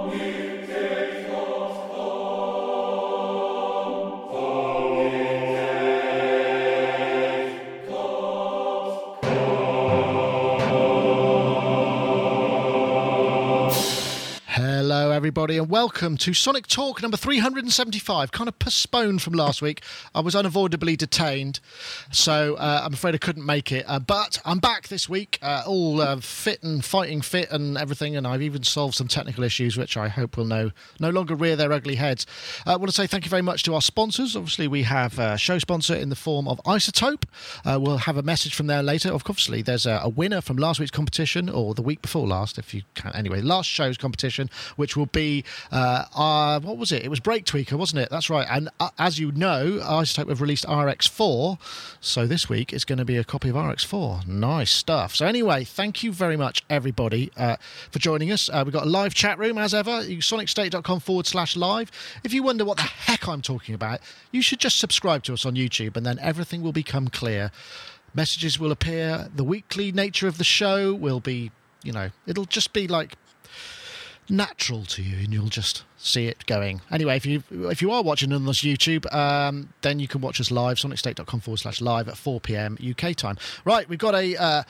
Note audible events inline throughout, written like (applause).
omni te everybody, and welcome to Sonic Talk number 375. Kind of postponed from last week. I was unavoidably detained, so uh, I'm afraid I couldn't make it. Uh, but I'm back this week, uh, all uh, fit and fighting fit and everything, and I've even solved some technical issues, which I hope will no, no longer rear their ugly heads. Uh, I want to say thank you very much to our sponsors. Obviously, we have a show sponsor in the form of iZotope. Uh, we'll have a message from there later. Obviously, there's a, a winner from last week's competition, or the week before last, if you can. Anyway, last show's competition, which will be uh, uh, what was it? It was Break Tweaker, wasn't it? That's right. And uh, as you know, iZotope have released RX4, so this week is going to be a copy of RX4. Nice stuff. So anyway, thank you very much, everybody, uh, for joining us. Uh, we've got a live chat room as ever. SonicState.com forward slash live. If you wonder what the heck I'm talking about, you should just subscribe to us on YouTube, and then everything will become clear. Messages will appear. The weekly nature of the show will be, you know, it'll just be like natural to you, and you'll just see it going. Anyway, if you if you are watching on this YouTube, um, then you can watch us live, sonicstate.com forward slash live at 4 p.m. UK time. Right, we've got a uh,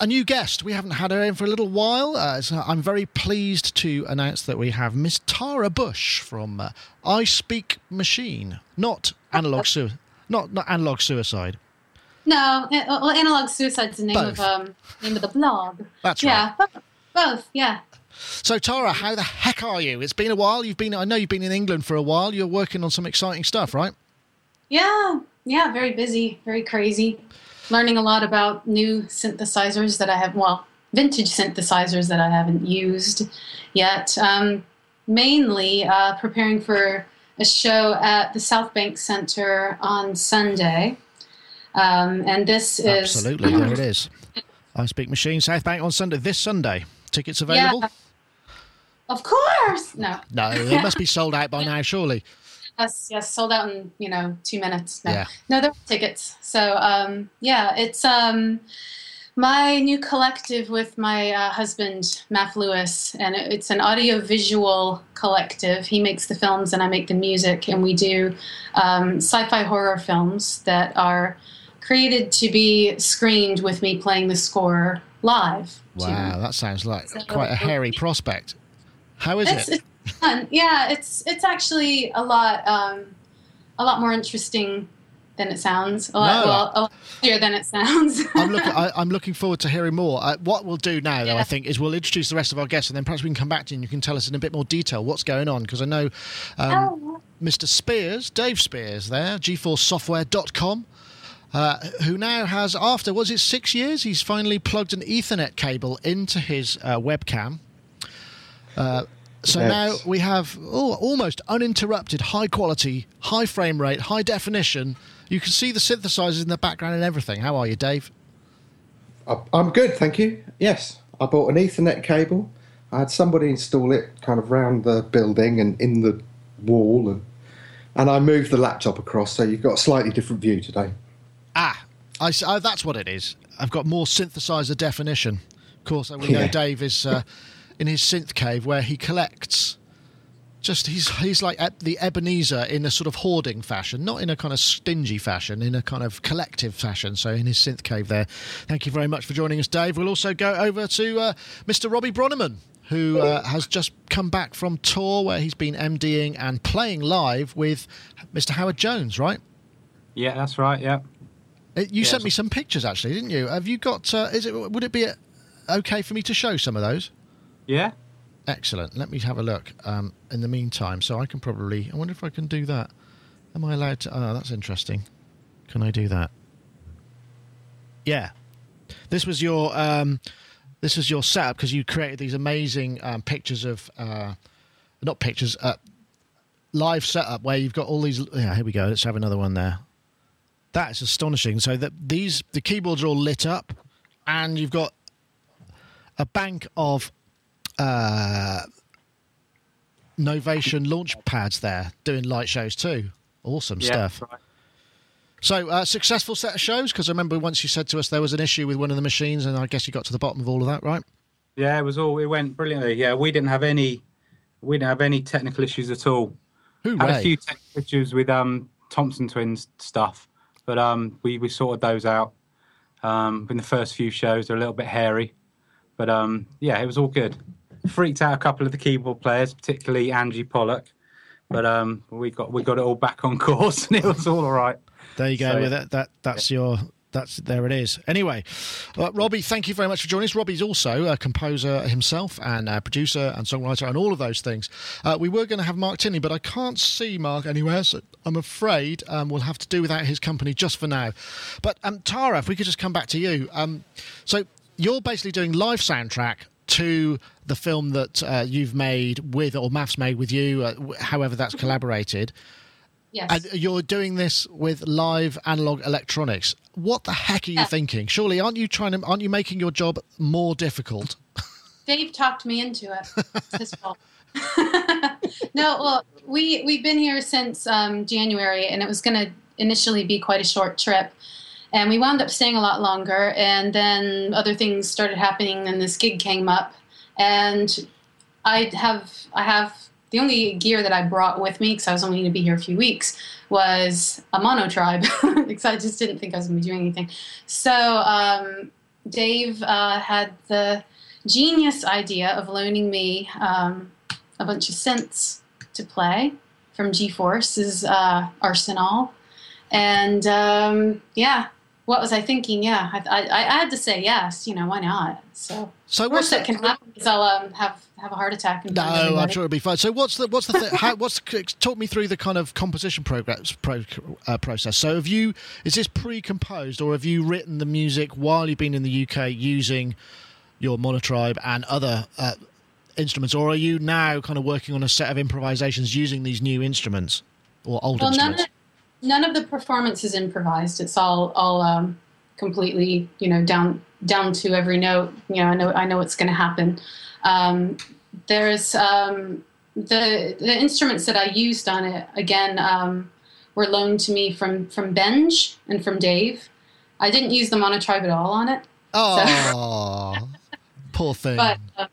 a new guest. We haven't had her in for a little while. Uh, so I'm very pleased to announce that we have Miss Tara Busch from uh, I Speak Machine, not analog (laughs) su- not not analog suicide. No, well, analog suicide's the name Both. of um name of the blog. That's yeah, right. both, both. Yeah. So Tara, how the heck are you? It's been a while. You've been I know you've been in England for a while. You're working on some exciting stuff, right? Yeah, yeah, very busy, very crazy. Learning a lot about new synthesizers that I have, well, vintage synthesizers that I haven't used yet. Um, mainly uh, preparing for a show at the South Bank Center on Sunday. Um, and this is. Absolutely, there it is. I Speak Machine, South Bank on Sunday, this Sunday. Tickets available? Yeah. Of course! No. No, it must be (laughs) sold out by now, surely. Yes, yes, sold out in you know two minutes. No, Yeah. no, there are tickets. So um, yeah, it's um, my new collective with my uh, husband Maf Lewis, and it's an audio-visual collective. He makes the films, and I make the music, and we do um, sci-fi horror films that are created to be screened with me playing the score live. Wow, that sounds like So- quite a hairy (laughs) prospect. How is it's, it? it's fun. Yeah, it's it's actually a lot um, a lot more interesting than it sounds. A lot, No. well, a lot easier than it sounds. I'm looking. (laughs) I, I'm looking forward to hearing more. Uh, what we'll do now, though, I think, is we'll introduce the rest of our guests, and then perhaps we can come back to you and you can tell us in a bit more detail what's going on. Because I know um, Oh, Mr. Spiers, Dave Spiers, there, GForceSoftware.com, uh, who now has, after was it six years, he's finally plugged an Ethernet cable into his uh, webcam. Uh, so Yes. now we have oh, almost uninterrupted, high quality, high frame rate, high definition. You can see the synthesizers in the background and everything. How are you, Dave? I- I'm good, thank you. Yes, I bought an Ethernet cable. I had somebody install it kind of round the building and in the wall, and and I moved the laptop across, so you've got a slightly different view today. Ah, I, s- oh, that's what it is. I've got more synthesizer definition. Of course, we know Yeah. Dave is uh, (laughs) in his synth cave where he collects. Just he's he's like the Ebenezer in a sort of hoarding fashion, not in a kind of stingy fashion, in a kind of collective fashion. So in his synth cave there. Thank you very much for joining us, Dave. We'll also go over to uh, Mr. Robbie Bronnimann, who uh, has just come back from tour where he's been MDing and playing live with Mr. Howard Jones, right? Yeah, that's right. Yeah. Uh, You Yeah, sent me some pictures, actually, didn't you? Have you got? Uh, is it? Would it be uh, okay for me to show some of those? Yeah. Excellent. Let me have a look. Um, in the meantime, so I can probably. I wonder if I can do that. Am I allowed to? Oh, that's interesting. Can I do that? Yeah. This was your. Um, this was your setup because you created these amazing um, pictures of. Uh, not pictures. Uh, live setup where you've got all these. Yeah, here we go. Let's have another one there. That is astonishing. So that these the keyboards are all lit up, and you've got a bank of uh, Novation launch pads there doing light shows too. Awesome Yeah. stuff. right. So uh, successful set of shows because I remember once you said to us there was an issue with one of the machines, and I guess you got to the bottom of all of that, right? Yeah, it was all. It went brilliantly. Yeah, we didn't have any We didn't have any technical issues at all. Had a few technical issues with um, Thompson Twins stuff, but um, we, we sorted those out. Um, in the first few shows, they're a little bit hairy, but um, yeah, it was all good. Freaked out a couple of the keyboard players, particularly Angie Pollock, but um, we got we got it all back on (laughs) course, and it was all all right. There you go. So- with that, that that's your that's there it is. Anyway, uh, Robbie, thank you very much for joining us. Robbie's also a composer himself and a producer and songwriter and all of those things. Uh, we were going to have Mark Tinley, but I can't see Mark anywhere, so I'm afraid um, we'll have to do without his company just for now. But um, Tara, if we could just come back to you. Um, so you're basically doing live soundtrack to the film that uh, you've made with, or Maf's made with you, uh, however that's collaborated. Yes. And you're doing this with live analog electronics. What the heck are you Yeah. thinking? Surely, aren't you trying to? Aren't you making your job more difficult? (laughs) Dave talked me into it. It's his fault. (laughs) no, well, we we've been here since um, January, and it was going to initially be quite a short trip, and we wound up staying a lot longer. And then other things started happening, and this gig came up, and I have I have the only gear that I brought with me because I was only going to be here a few weeks was a monotribe (laughs) because I just didn't think I was going to be doing anything. So um, Dave uh, had the genius idea of loaning me um, a bunch of synths to play from GForce's uh, Arsenal, and um, yeah. What was I thinking? Yeah, I, I, I had to say yes. You know, why not? So So worst what's that can happen is I'll um, have have a heart attack. And No, I'm sure it'll be fine. So what's the what's the th- how, what's talk me through the kind of composition progress pro, uh, process. So have you is this pre-composed or have you written the music while you've been in the UK using your monotribe and other uh, instruments, or are you now kind of working on a set of improvisations using these new instruments or old Well, instruments? None of the performance is improvised. It's all all um, completely, you know, down down to every note. You know, I know I know what's going to happen. Um, there's um, the the instruments that I used on it again um, were loaned to me from from Benj and from Dave. I didn't use the monotribe at all on it. Oh, (laughs) poor thing. but uh,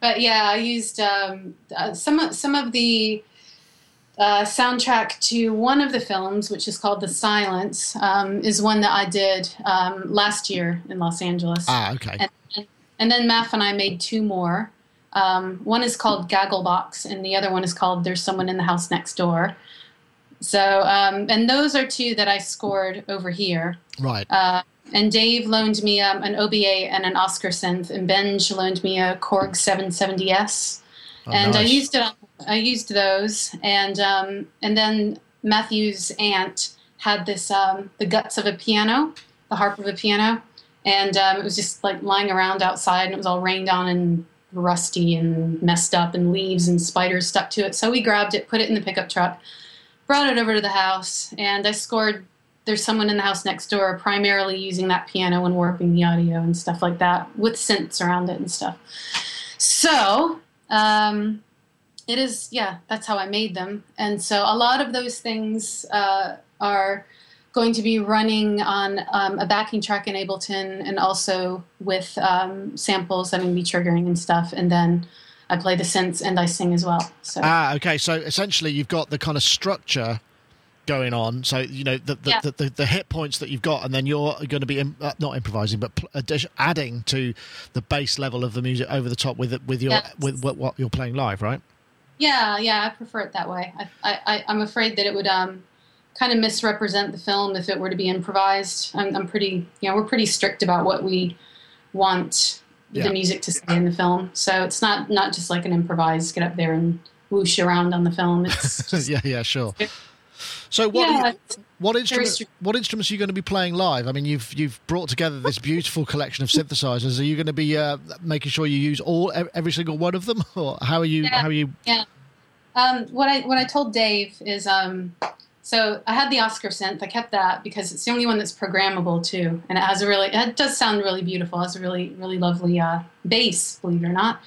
but yeah, I used um, uh, some some of the uh, soundtrack to one of the films, which is called The Silence, um, is one that I did um, last year in Los Angeles. ah, okay. And, and, then Maf and I made two more. Um, one is called Gagglebox, and the other one is called There's Someone in the House Next Door. So, um, and those are two that I scored over here. Right. Uh, and Dave loaned me um, an OB-8 and an Oscar synth, and Benj loaned me a Korg 770S, Oh, and I used it. On, I used those, and um, and then Matthew's aunt had this um, the guts of a piano, the harp of a piano, and um, it was just like lying around outside, and it was all rained on and rusty and messed up, and leaves and spiders stuck to it. So we grabbed it, put it in the pickup truck, brought it over to the house, and I scored there's someone in the house next door primarily using that piano and warping the audio and stuff like that with synths around it and stuff so um, it is yeah that's how i made them and so a lot of those things uh, are going to be running on um, a backing track in ableton and also with um, samples that i'm going to be triggering and stuff and then i play the synths and i sing as well so Ah, okay. So essentially, you've got the kind of structure going on. So you know the the, Yeah. the, the, the hit points that you've got, and then you're going to be im- uh, not improvising, but pl- adding to the bass level of the music over the top with with your Yes. with what, what you're playing live, right? Yeah, yeah, I prefer it that way. I, I, I'm afraid that it would um, kind of misrepresent the film if it were to be improvised. I'm, I'm pretty, you know, we're pretty strict about what we want Yeah. the music to say in the film. So it's not not just like an improvised get up there and whoosh around on the film. It's just, (laughs) yeah, yeah, sure. So what yeah, you- what instrument, what instruments are you going to be playing live? I mean, you've you've brought together this beautiful collection of (laughs) synthesizers. Are you going to be uh, making sure you use all every single one of them, (laughs) or how are you Yeah. how are you? Yeah. Um, what I what I told Dave is um, so I had the Oscar synth. I kept that because it's the only one that's programmable too, and it has a really it does sound really beautiful. It has a really really lovely uh, bass, believe it or not.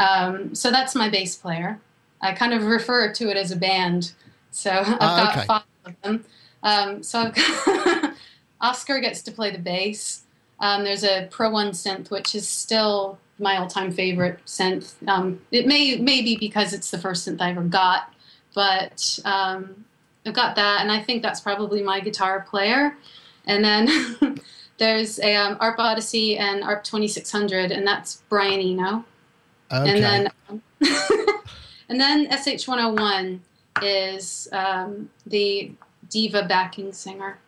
Um, so that's my bass player. I kind of refer to it as a band. So (laughs) I've Ah, got okay. five of them. Um, so I've got (laughs) Oscar gets to play the bass. Um, there's a Pro One synth, which is still my all-time favorite synth. Um, it may maybe because it's the first synth I ever got, but um, I've got that, and I think that's probably my guitar player. And then (laughs) there's a um, ARP Odyssey and ARP 2600, and that's Brian Eno. Okay. And then um, and then SH101 is um, the diva backing singer,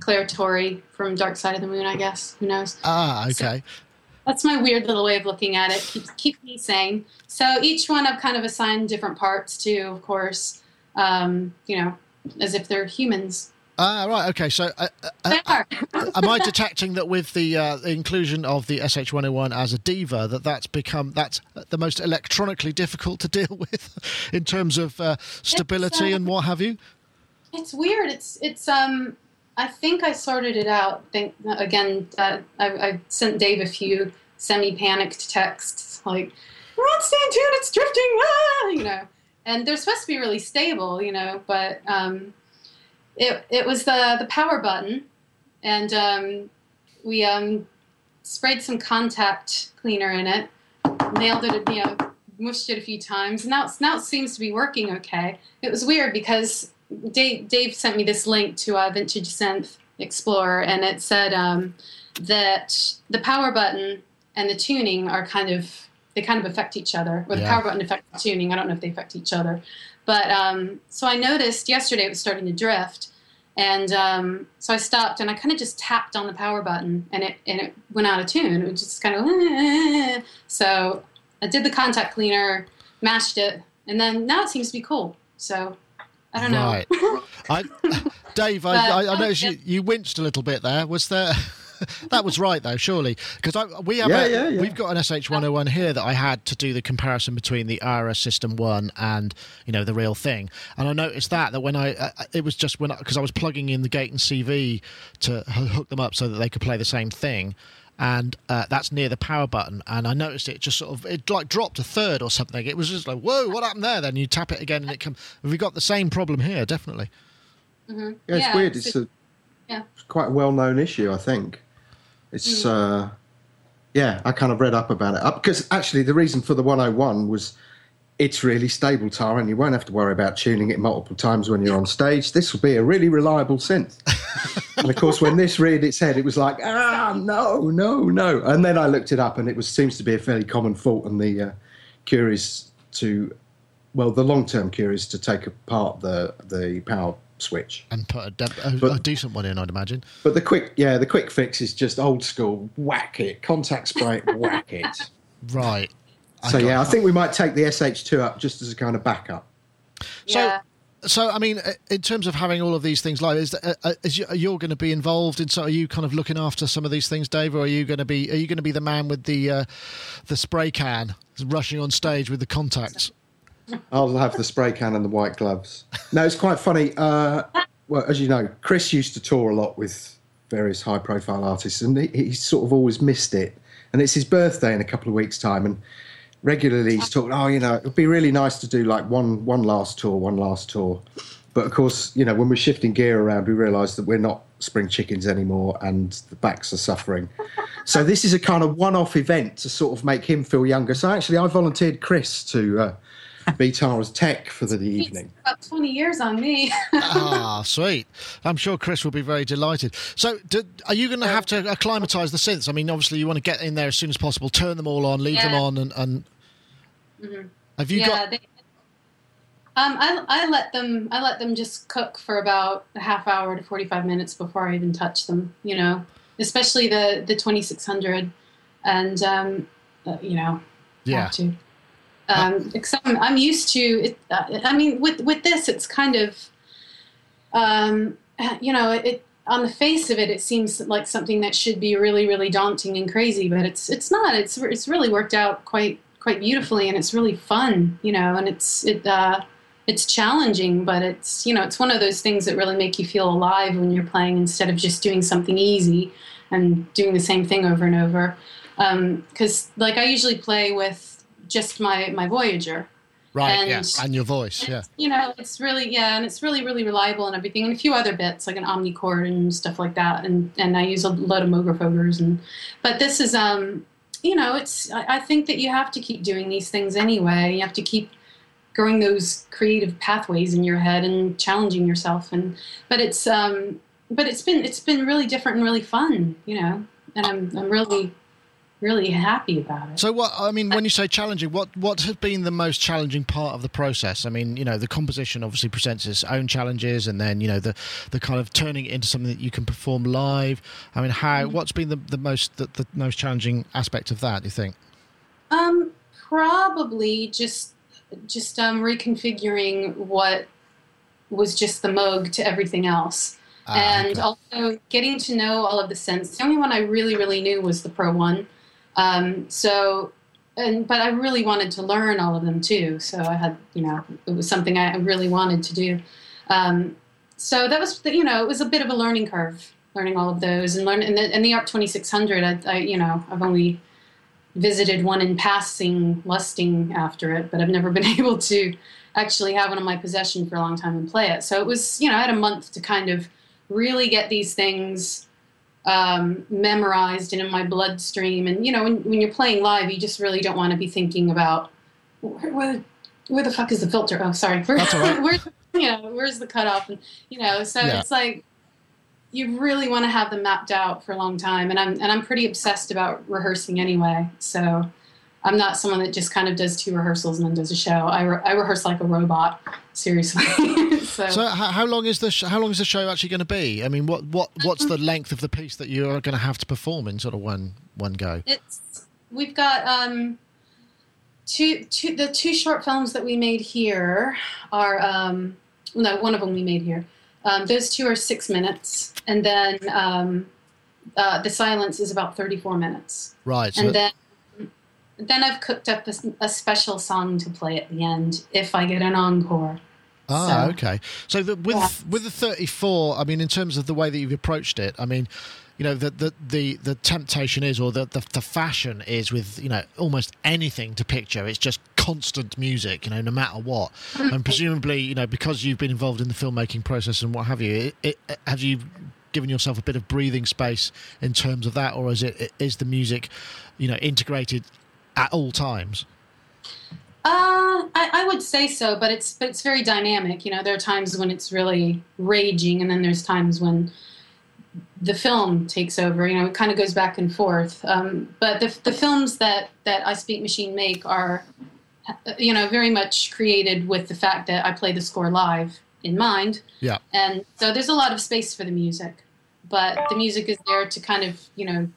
Clare Torry from Dark Side of the Moon. I guess who knows. ah, okay. That's my weird little way of looking at it. Keep, keep me sane. So each one I've kind of assigned different parts to, of course, um, you know, as if they're humans. Ah, right. Okay. So, uh, uh, They am I detecting that with the uh, inclusion of the SH101 as a diva, that that's become that's the most electronically difficult to deal (laughs) with in terms of uh, stability uh, and what have you? It's weird. It's it's um. I think I sorted it out. Think again. Uh, I, I sent Dave a few semi-panicked texts like, "We're on stay in tune. It's drifting." Ah! You know, and they're supposed to be really stable. You know, but um, it it was the the power button, and um, we um sprayed some contact cleaner in it, nailed it. You know, mushed it a few times. Now now it seems to be working okay. It was weird because Dave, Dave sent me this link to a Vintage Synth Explorer, and it said um, that the power button and the tuning are kind of they kind of affect each other, or the Yeah. power button affects the tuning. I don't know if they affect each other, but um, so I noticed yesterday it was starting to drift, and um, so I stopped and I kind of just tapped on the power button, and it and it went out of tune. It was just kind of (laughs) so I did the contact cleaner, mashed it, and then now it seems to be cool. So I don't know. Right. (laughs) I, (laughs) Dave, I, But- I, I noticed you, you winced a little bit there. Was there? (laughs) that was right though, surely, because we have Yeah, a, yeah, yeah. we've got an SH101 here that I had to do the comparison between the RS System One and you know the real thing, and I noticed that that when I uh, it was just when because I, was plugging in the gate and CV to hook them up so that they could play the same thing. And uh, that's near the power button, and I noticed it just sort of it like dropped a third or something. It was just like, whoa, what happened there? Then you tap it again, and it comes. We got the same problem here, definitely. Mhm. Yeah, it's weird. It's a yeah. it's quite a well-known issue, I think. It's uh, yeah, I kind of read up about it because actually the reason for the 101 was it's really stable, Tara, and you won't have to worry about tuning it multiple times when you're on stage. This will be a really reliable synth. (laughs) and of course, when this reared its head, it was like, ah, no, no, no. And then I looked it up, and it was seems to be a fairly common fault, and the uh, cure is to, well, the long-term cure is to take apart the the power switch. and put a, de- a, But- a decent one in, I'd imagine. But the quick, yeah, the quick fix is just old school. Whack it, contact spray, (laughs) whack it. Right. So got yeah, I think we might take the SH2 up just as a kind of backup. So, yeah. so I mean, in terms of having all of these things live, is, uh, uh, is you, are going to be involved in? So, are you kind of looking after some of these things, Dave, or are you going to be? Are you going to be the man with the uh, the spray can rushing on stage with the contacts? I'll have the spray can and the white gloves. No, it's quite funny. Uh, well, as you know, Chris used to tour a lot with various high-profile artists, and he, he's sort of always missed it. And it's his birthday in a couple of weeks' time, and regularly he's talking. Oh, you know, it'd be really nice to do like one one last tour, one last tour. But of course, you know, when we're shifting gear around, we realise that we're not spring chickens anymore, and the backs are suffering. So this is a kind of one-off event to sort of make him feel younger. So actually, I volunteered Chris to uh, be Tara's tech for the evening. About 20 years on me. ah, (laughs) sweet. I'm sure Chris will be very delighted. So, do, are you going to have to acclimatise the synths? I mean, obviously, you want to get in there as soon as possible, turn them all on, leave them on, and, and have you yeah, got? they, um, I, I let them I let them just cook for about a half hour to 45 minutes before I even touch them. You know, especially the the 2600, and um, uh, you know, Yeah. have to. Um, because I'm, I'm used to it. Uh, I mean, with with this, it's kind of, um, you know, it on the face of it, it seems like something that should be really, really daunting and crazy, but it's it's not. It's it's really worked out quite quite beautifully, and it's really fun, you know, and it's it uh, it's challenging, but it's you know, it's one of those things that really make you feel alive when you're playing instead of just doing something easy and doing the same thing over and over. Because like I usually play with just my my Voyager, Right. And- yeah. And your voice. Yeah. you know, it's really yeah, and it's really really reliable and everything, and a few other bits like an omnichord and stuff like that, and and I use a lot of Moogerfoogers and, but this is um, you know, it's I, I think that you have to keep doing these things anyway. You have to keep growing those creative pathways in your head and challenging yourself, and but it's um, but it's been it's been really different and really fun, you know, and I'm I'm really really happy about it. So what I mean when you say challenging, what what has been the most challenging part of the process? I mean, you know, the composition obviously presents its own challenges, and then you know the the kind of turning it into something that you can perform live. I mean, how Mm-hmm. what's been the, the most the, the most challenging aspect of that? Do you think? Um, probably just just um, reconfiguring what was just the Moog to everything else, Ah, and okay. also getting to know all of the synths. The only one I really really knew was the Pro One. Um, so, and but I really wanted to learn all of them too. So I had you know it was something I really wanted to do. Um, so that was you know it was a bit of a learning curve learning all of those and learn and the, and the ARP 2600 I, I you know I've only visited one in passing, lusting after it, but I've never been (laughs) able to actually have one in my possession for a long time and play it. So it was, you know, I had a month to kind of really get these things um, memorized and in my bloodstream. And, you know, when, when you're playing live, you just really don't want to be thinking about where, where, where the fuck is the filter? Oh, sorry. Where, (laughs) That's all right. where, you know, where's the cutoff? And, you know, so Yeah. it's like, you really want to have them mapped out for a long time and i'm and i'm pretty obsessed about rehearsing anyway so i'm not someone that just kind of does two rehearsals and then does a show i, re- I rehearse like a robot seriously (laughs) so, So how, how long is the sh- how long is the show actually going to be? I mean, what what what's the length of the piece that you are going to have to perform in sort of one one go? it's we've got um two two the two short films that we made here are um no one of them we made here um, those two are six minutes and then um, uh, the silence is about 34 minutes Right. So and then then I've cooked up a, a special song to play at the end if I get an encore. Ah, So- okay. So the, with Yeah. with the 34, I mean, in terms of the way that you've approached it, I mean, you know, the the the, the temptation is, or the, the the fashion is, with you know, almost anything to picture, it's just constant music, you know, no matter what. And presumably, you know, because you've been involved in the filmmaking process and what have you, it, it, have you given yourself a bit of breathing space in terms of that, or is it is the music, you know, integrated at all times? Uh, I, I would say so, but it's but it's very dynamic. You know, there are times when it's really raging, and then there's times when the film takes over. You know, it kind of goes back and forth. Um, but the the films that that I Speak Machine make are, you know, very much created with the fact that I play the score live in mind. Yeah. And so there's a lot of space for the music, but the music is there to kind of, you know,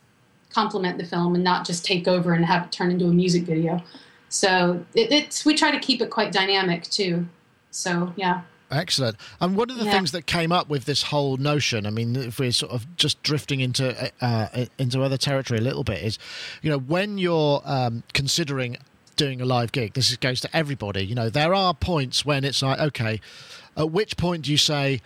complement the film and not just take over and have it turn into a music video. So it, it's we try to keep it quite dynamic too. So yeah. Excellent. And one of the Yeah. things that came up with this whole notion, I mean, if we're sort of just drifting into uh, into other territory a little bit, is you know when you're um, considering doing a live gig, this goes to everybody. You know, there are points when it's like, okay, at which point do you say?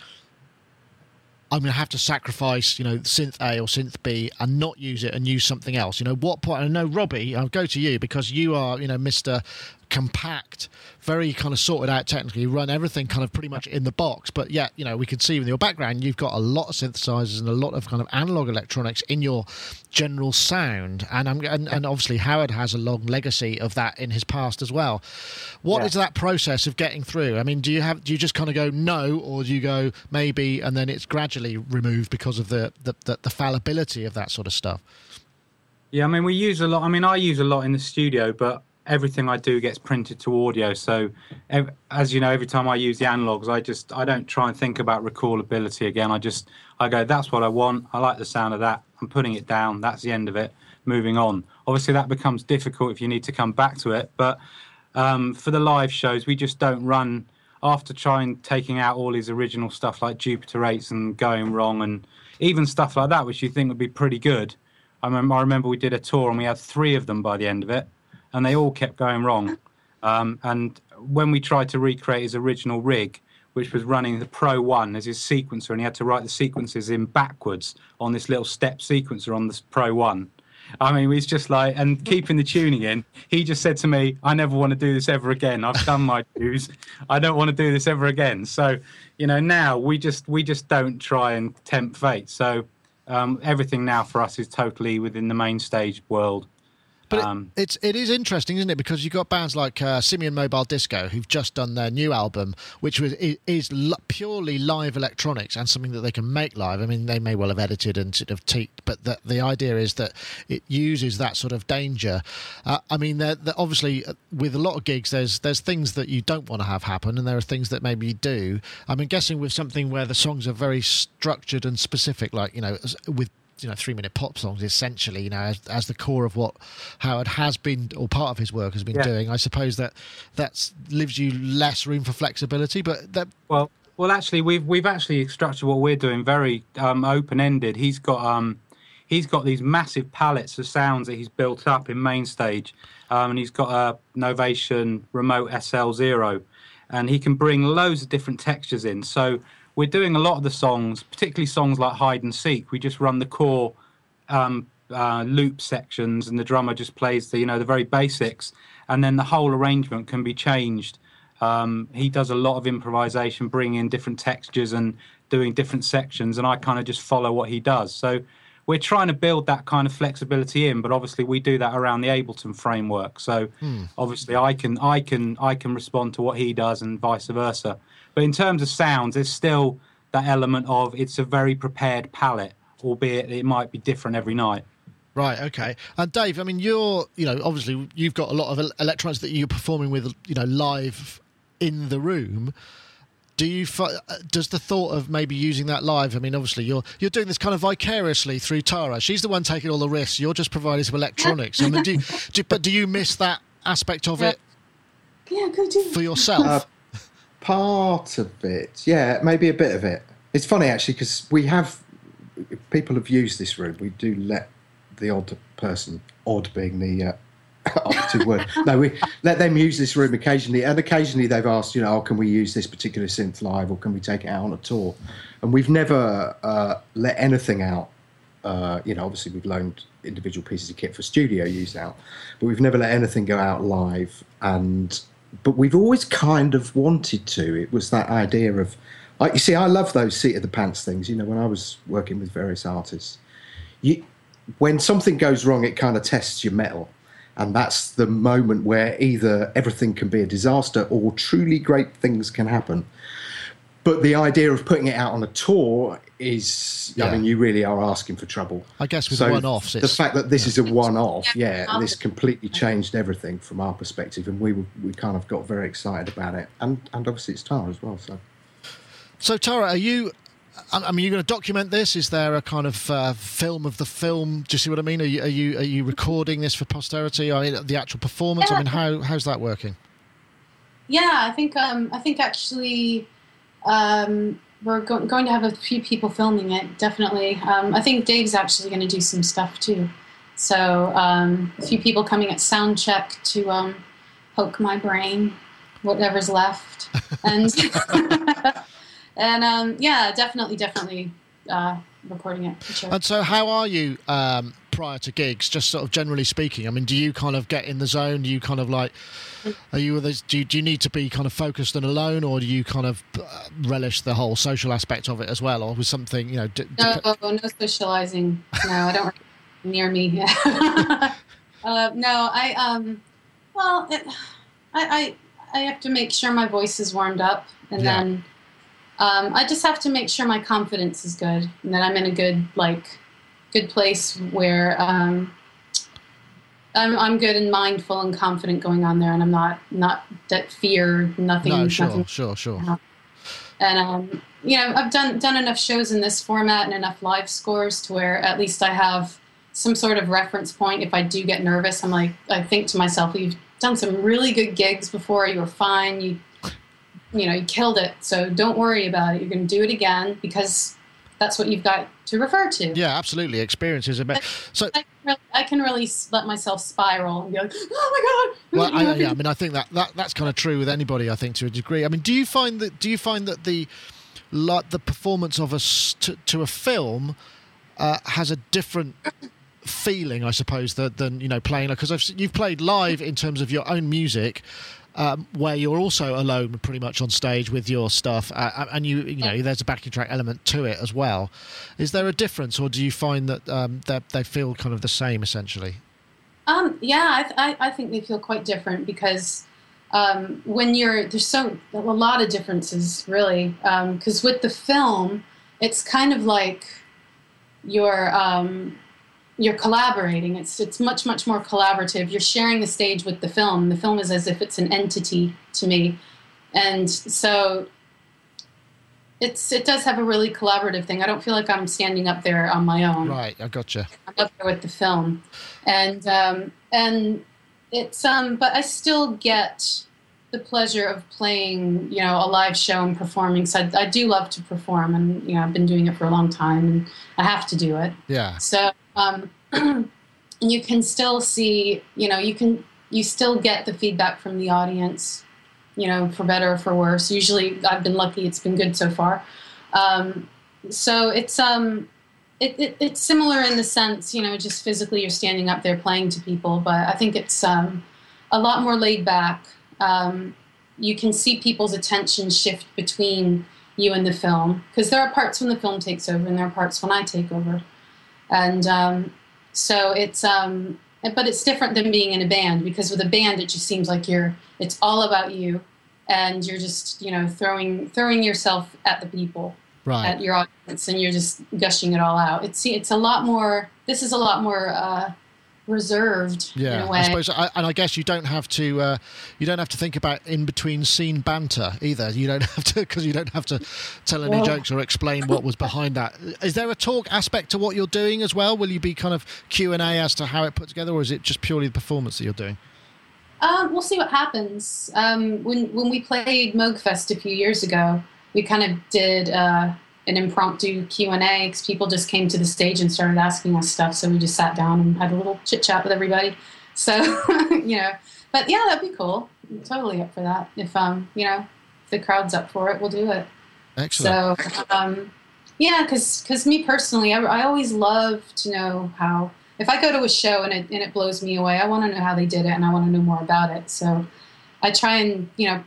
I'm going to have to sacrifice, you know, synth A or synth B and not use it and use something else. You know, what point? I know, Robbie, I'll go to you because you are, you know, Mr. Compact, very kind of sorted out technically. You run everything kind of pretty much in the box, but yet, you know, we can see in your background you've got a lot of synthesizers and a lot of kind of analog electronics in your general sound. And I'm and, and obviously Howard has a long legacy of that in his past as well. What Yeah. is that process of getting through? I mean, do you have do you just kind of go no, or do you go maybe, and then it's gradually removed because of the the, the, the fallibility of that sort of stuff? Yeah, I mean, we use a lot. I mean, I use a lot in the studio, but everything I do gets printed to audio. So, ev- as you know, every time I use the analogs, I just I don't try and think about recallability again. I just I go, that's what I want. I like the sound of that. I'm putting it down. That's the end of it. Moving on. Obviously, that becomes difficult if you need to come back to it. But um, for the live shows, we just don't run after trying taking out all his original stuff like Jupiter 8s and going wrong and even stuff like that, which you think would be pretty good. I remember, I remember we did a tour and we had three of them by the end of it, and they all kept going wrong. Um, and when we tried to recreate his original rig, which was running the Pro One as his sequencer, and he had to write the sequences in backwards on this little step sequencer on this Pro One, I mean, he's just like, and keeping the tuning in. He just said to me, "I never want to do this ever again. I've done my (laughs) dues. I don't want to do this ever again." So, you know, now we just we just don't try and tempt fate. So, um, everything now for us is totally within the MainStage world. But Um, it, it's it is interesting, isn't it? Because you've got bands like uh, Simian Mobile Disco who've just done their new album, which was is, is li- purely live electronics and something that they can make live. I mean, they may well have edited and sort of teaked, but the the idea is that it uses that sort of danger. Uh, I mean, they're, they're obviously uh, with a lot of gigs, there's there's things that you don't want to have happen, and there are things that maybe you do. I mean, guessing with something where the songs are very structured and specific, like you know, with you know three minute pop songs essentially you know as, as the core of what howard has been or part of his work has been Yeah. doing i suppose that that leaves you less room for flexibility but that Well, well, actually, we've we've actually structured what we're doing very um, open ended. He's got um, he's got these massive palettes of sounds that he's built up in MainStage, um, and he's got a Novation Remote SL Zero, and he can bring loads of different textures in. So we're doing a lot of the songs, particularly songs like Hide and Seek. We just run the core um, uh, loop sections, and the drummer just plays the you know the very basics, and then the whole arrangement can be changed. Um, he does a lot of improvisation, bringing in different textures and doing different sections, and I kind of just follow what he does. So we're trying to build that kind of flexibility in, but obviously we do that around the Ableton framework. So obviously I can I can I can respond to what he does and vice versa. But in terms of sounds, there's still that element of it's a very prepared palette, albeit it might be different every night. right okay and dave i mean you're you know obviously you've got a lot of electronics that you're performing with you know live in the room do you uh, does the thought of maybe using that live i mean obviously you're you're doing this kind of vicariously through tara she's the one taking all the risks you're just providing some electronics i mean do you, do, but do you miss that aspect of Yeah. it Yeah, go do. for yourself Uh, part of it, yeah, maybe a bit of it. It's funny actually because we have people have used this room. We do let the odd person, odd being the uh, (laughs) operative word. No, we let them use this room occasionally, and occasionally they've asked, you know, oh, can we use this particular synth live, or can we take it out on a tour? And we've never uh, let anything out. Uh, you know, obviously we've loaned individual pieces of kit for studio use out, but we've never let anything go out live. And but we've always kind of wanted to. It was that idea of, like you see, I love those seat of the pants things. You know, when I was working with various artists, you when something goes wrong, it kind of tests your metal. And that's the moment where either everything can be a disaster or truly great things can happen. But the idea of putting it out on a tour is, Yeah. I mean, you really are asking for trouble. I guess with So one-offs, the fact that this is a one-off, yeah, Yeah. this completely changed everything from our perspective, and we were, we kind of got very excited about it, and and obviously it's Tara as well. So So Tara, are you? I I mean, you're going to document this. Is there a kind of uh, film of the film? Do you see what I mean? Are you are you are you recording this for posterity? I mean, the actual performance. I mean, how how's that working? Yeah, I think um, I think actually um, we're go- going to have a few people filming it. Definitely, um, I think Dave's actually going to do some stuff too. So um, a few people coming at sound check to um, poke my brain, whatever's left, (laughs) and (laughs) and um, yeah, definitely, definitely uh, recording it. Sure. And so, how are you um, prior to gigs? Just sort of generally speaking. I mean, do you kind of get in the zone? Do you kind of like? Are you? Do you, do you need to be kind of focused and alone, or do you kind of uh, relish the whole social aspect of it as well, or was something you know? D- No, dep- no socializing. No, I don't near me. (laughs) uh, no, I um, well, it, I, I I have to make sure my voice is warmed up, and Yeah. then um, I just have to make sure my confidence is good, and that I'm in a good like good place where um, I'm I'm good and mindful and confident going on there, and I'm not not that fear nothing no, sure, nothing. sure, sure. and um, you know i've done done enough shows in this format and enough live scores to where at least i have some sort of reference point. If i do get nervous i'm like i think to myself you've done some really good gigs before. You were fine. You you know you killed it. So don't worry about it. You're going to do it again because that's what you've got to refer to Yeah, absolutely. Experiences a bit. So, I, can really, I can really let myself spiral and be like (gasps) oh my god well, I, yeah, I mean, I think that, that that's kind of true with anybody. I think to a degree. I mean, do you find that? Do you find that the like the performance of us to, to a film uh, has a different feeling, I suppose, than, than you know playing because you've played live in terms of your own music. Um, where you're also alone pretty much on stage with your stuff uh, and you you know there's a backing track element to it as well. Is there a difference or do you find that um, they feel kind of the same essentially? Um, yeah I, I, I, think they feel quite different because um, when you're there's so a lot of differences really. Because um, with the film it's kind of like you're um, you're collaborating. It's it's much much more collaborative. You're sharing the stage with the film. The film is as if it's an entity to me. And so it's it does have a really collaborative thing. I don't feel like i'm standing up there on my own. Right i gotcha. I'm up there with the film. And um, and it's um but I still get the pleasure of playing you know a live show and performing. So I, I, do love to perform, and you know I've been doing it for a long time, and I have to do it. Yeah. So um, (clears throat) you can still see you know you can you still get the feedback from the audience, you know for better or for worse. Usually I've been lucky; it's been good so far. Um, so it's um it, it, it's similar in the sense, you know, just physically you're standing up there playing to people, but I think it's um, a lot more laid back. Um, you can see people's attention shift between you and the film because there are parts when the film takes over and there are parts when I take over, and um, so it's um, but it's different than being in a band because with a band it just seems like you're it's all about you and you're just you know throwing throwing yourself at the people right. at your audience and you're just gushing it all out. It's it's a lot more. This is a lot more uh, reserved. Yeah, I suppose, I, and I guess you don't have to uh, you don't have to think about in between scene banter either. You don't (laughs) have to because you don't have to tell any well, jokes or explain what was behind that. Is there a talk aspect to what you're doing as well? Will you be kind of Q and A as to how it put together, or is it just purely the performance that you're doing? Um, we'll see what happens. Um, when when we played Moogfest a few years ago, we kind of did uh, an impromptu q&a because people just came to the stage and started asking us stuff so we just sat down and had a little chit chat with everybody. So (laughs) you know but yeah that'd be cool. I'm totally up for that. If um you know if the crowd's up for it we'll do it. Excellent. So um yeah because because me personally I, I always love to know how if i go to a show and it, and it blows me away i want to know how they did it and i want to know more about it. So i try and you know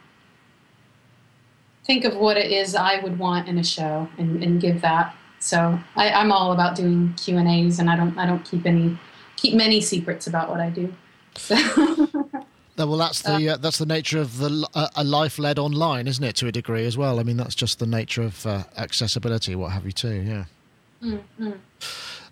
think of what it is I would want in a show and, and give that. So I, am all about doing Q and A's, and I don't I don't keep any keep many secrets about what I do. So. (laughs) well, that's the uh, that's the nature of the uh, a life led online, isn't it? To a degree as well. I mean, that's just the nature of uh, accessibility, what have you, too. Yeah. Mm-hmm.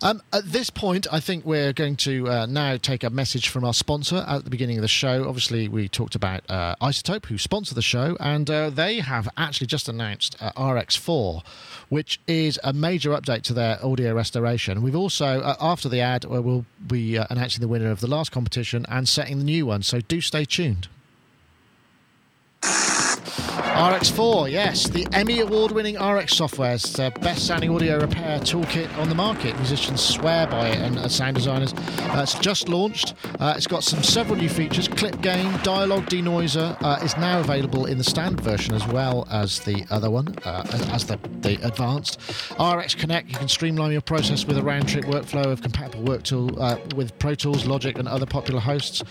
Um, at this point, I think we're going to uh, now take a message from our sponsor at the beginning of the show. Obviously, we talked about uh, iZotope, who sponsor the show, and uh, they have actually just announced uh, RX4, which is a major update to their audio restoration. We've also, uh, after the ad, we'll be uh, announcing the winner of the last competition and setting the new one. So do stay tuned. RX4, yes, the Emmy award winning RX software. is the best sounding audio repair toolkit on the market. Musicians swear by it, and uh, sound designers. Uh, it's just launched. Uh, it's got some several new features. Clip gain, dialogue denoiser uh, is now available in the standard version as well as the other one, uh, as the, the advanced. RX Connect, you can streamline your process with a round trip workflow of compatible work tool uh, with Pro Tools, Logic, and other popular hosts.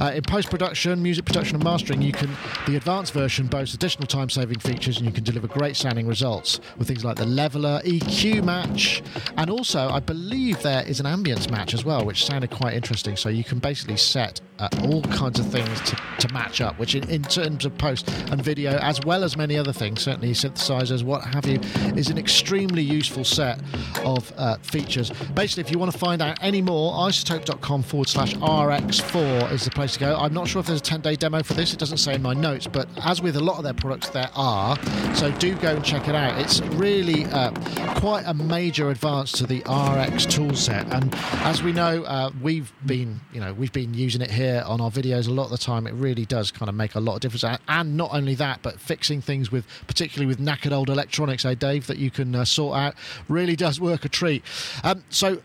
in post production, music production, and mastering, you can the advanced version boasts additional time saving features and you can deliver great sounding results with things like the leveler, EQ match, and also I believe there is an ambience match as well, which sounded quite interesting. So you can basically set uh, all kinds of things to, to match up, which in, in, terms of post and video, as well as many other things, certainly synthesizers, what have you, is an extremely useful set of uh, features. Basically, if you want to find out any more, izotope.com forward slash RX4 is the place to go. I'm not sure if there's a 10 day demo for this, it doesn't say in my notes, but as with a lot of their products, there are. So do go and check it out. It's really uh, quite a major advance to the RX toolset, and as we know, uh, we've been you know we've been using it here on our videos a lot of the time. It really does kind of make a lot of difference, and not only that, but fixing things with particularly with knackered old electronics, eh, Dave, that you can uh, sort out really does work a treat. Um, so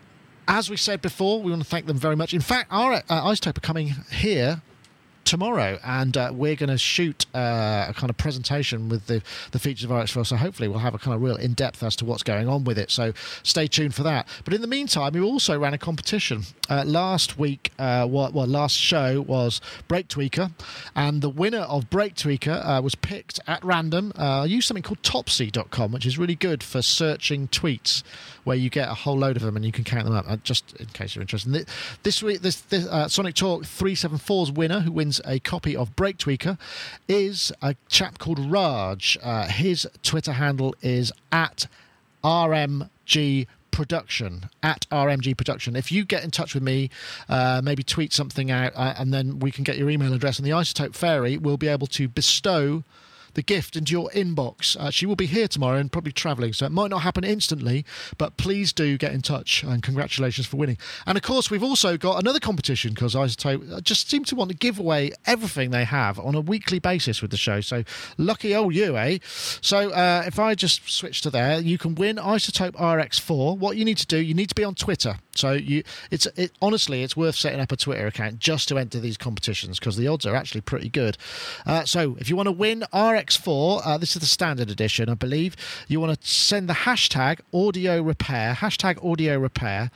as we said before, we want to thank them very much. In fact, our uh, iZotope are coming here tomorrow, and uh, we're going to shoot uh, a kind of presentation with the, the features of RX4. So hopefully we'll have a kind of real in depth as to what's going on with it. So stay tuned for that. But in the meantime, we also ran a competition uh, last week. Uh, well, well, last show was Break Tweaker, and the winner of Break Tweaker uh, was picked at random. Uh, I used something called Topsy.com, which is really good for searching tweets, where you get a whole load of them and you can count them up. Just in case you're interested. This week, this, this Sonic Talk 374's winner, who wins a copy of Break Tweaker, is a chap called Raj. Uh, his Twitter handle is at RMG production at rmg production if you get in touch with me uh, maybe tweet something out uh, and then we can get your email address and the iZotope fairy will be able to bestow the gift into your inbox. Uh, she will be here tomorrow and probably travelling, so it might not happen instantly, but please do get in touch and congratulations for winning. And of course, we've also got another competition because iZotope just seem to want to give away everything they have on a weekly basis with the show. So lucky old you, eh? So uh, if I just switch to there, you can win iZotope RX4. What you need to do, you need to be on Twitter. So you, it's it, honestly, it's worth setting up a Twitter account just to enter these competitions because the odds are actually pretty good. Uh, so if you want to win RX4, uh, this is the standard edition, I believe. You want to send the hashtag audio repair, hashtag audio repair,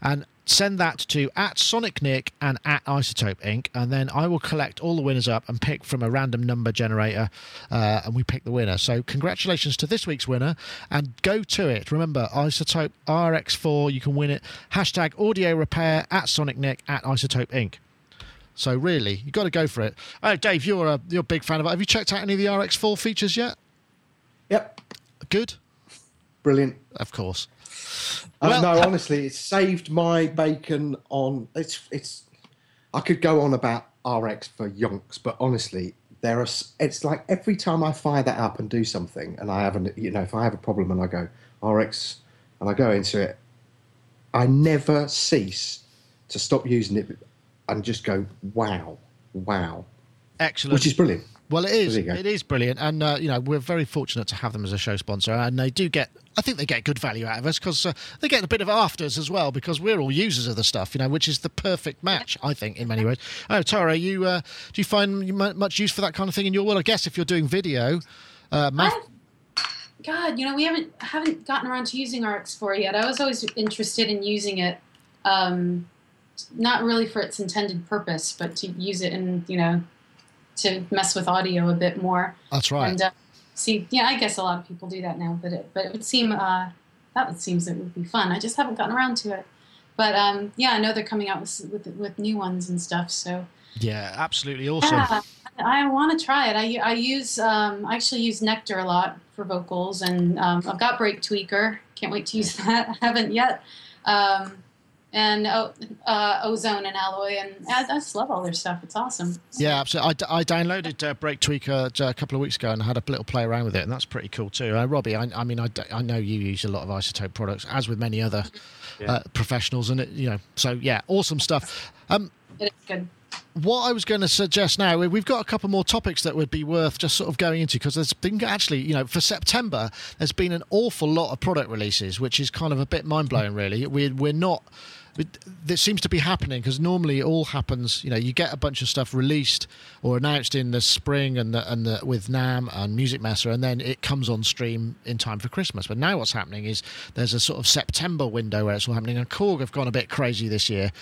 and send that to at Sonic Nick and at iZotope Inc. And then I will collect all the winners up and pick from a random number generator, uh, and we pick the winner. So congratulations to this week's winner, and go to it. Remember, iZotope RX4. You can win it. Hashtag Audio Repair at Sonic Nick at iZotope Inc. So really, you've got to go for it. Oh, Dave, you're a you're a big fan of it. Have you checked out any of the RX4 features yet? Yep, Good, brilliant. of course. Uh, Well- no, honestly, it's saved my bacon on. It's it's. I could go on about RX for yonks, but honestly, there are. It's like every time I fire that up and do something, and I haven't, you know, if I have a problem and I go RX and I go into it, I never cease to stop using it and just go wow, wow, Excellent. which is brilliant. Well, it is. There you go. It is brilliant, and uh, you know we're very fortunate to have them as a show sponsor, and they do get. I think they get good value out of us because uh, they get a bit of afters as well because we're all users of the stuff, you know, which is the perfect match, I think, in many ways. Oh, Tara, you uh, do you find much use for that kind of thing in your world? I guess if you're doing video, uh, math- I, God, you know, we haven't haven't gotten around to using RX4 yet. I was always interested in using it, um, not really for its intended purpose, but to use it in you know to mess with audio a bit more. that's right. And uh, see, yeah, I guess a lot of people do that now, but it, but it would seem uh, that would seems it would be fun. I just haven't gotten around to it. But um, yeah, I know they're coming out with, with with new ones and stuff. So yeah, absolutely awesome. yeah, I want to try it. I, I use um, I actually use Nectar a lot for vocals, and um, I've got Break Tweaker. Can't wait to use (laughs) that. I haven't yet. Um, and oh, uh, Ozone and Alloy, and I, I just love all their stuff. It's awesome. Yeah, absolutely. I, d- I downloaded uh, Break Tweaker uh, a couple of weeks ago and had a little play around with it, and that's pretty cool too. Uh, Robbie, I, I mean, I, d- I know you use a lot of iZotope products, as with many other Yeah. uh, professionals, and it, you know, so yeah, awesome stuff. Um, It is good. what I was going to suggest now, we- we've got a couple more topics that would be worth just sort of going into because there's been actually, you know, for September, there's been an awful lot of product releases, which is kind of a bit mind blowing, really. We're, we're not. This seems to be happening because normally it all happens. You know, you get a bunch of stuff released or announced in the spring and the, and the, with NAMM and Musikmesse, and then it comes on stream in time for Christmas. But now what's happening is there's a sort of September window where it's all happening. And Korg have gone a bit crazy this year,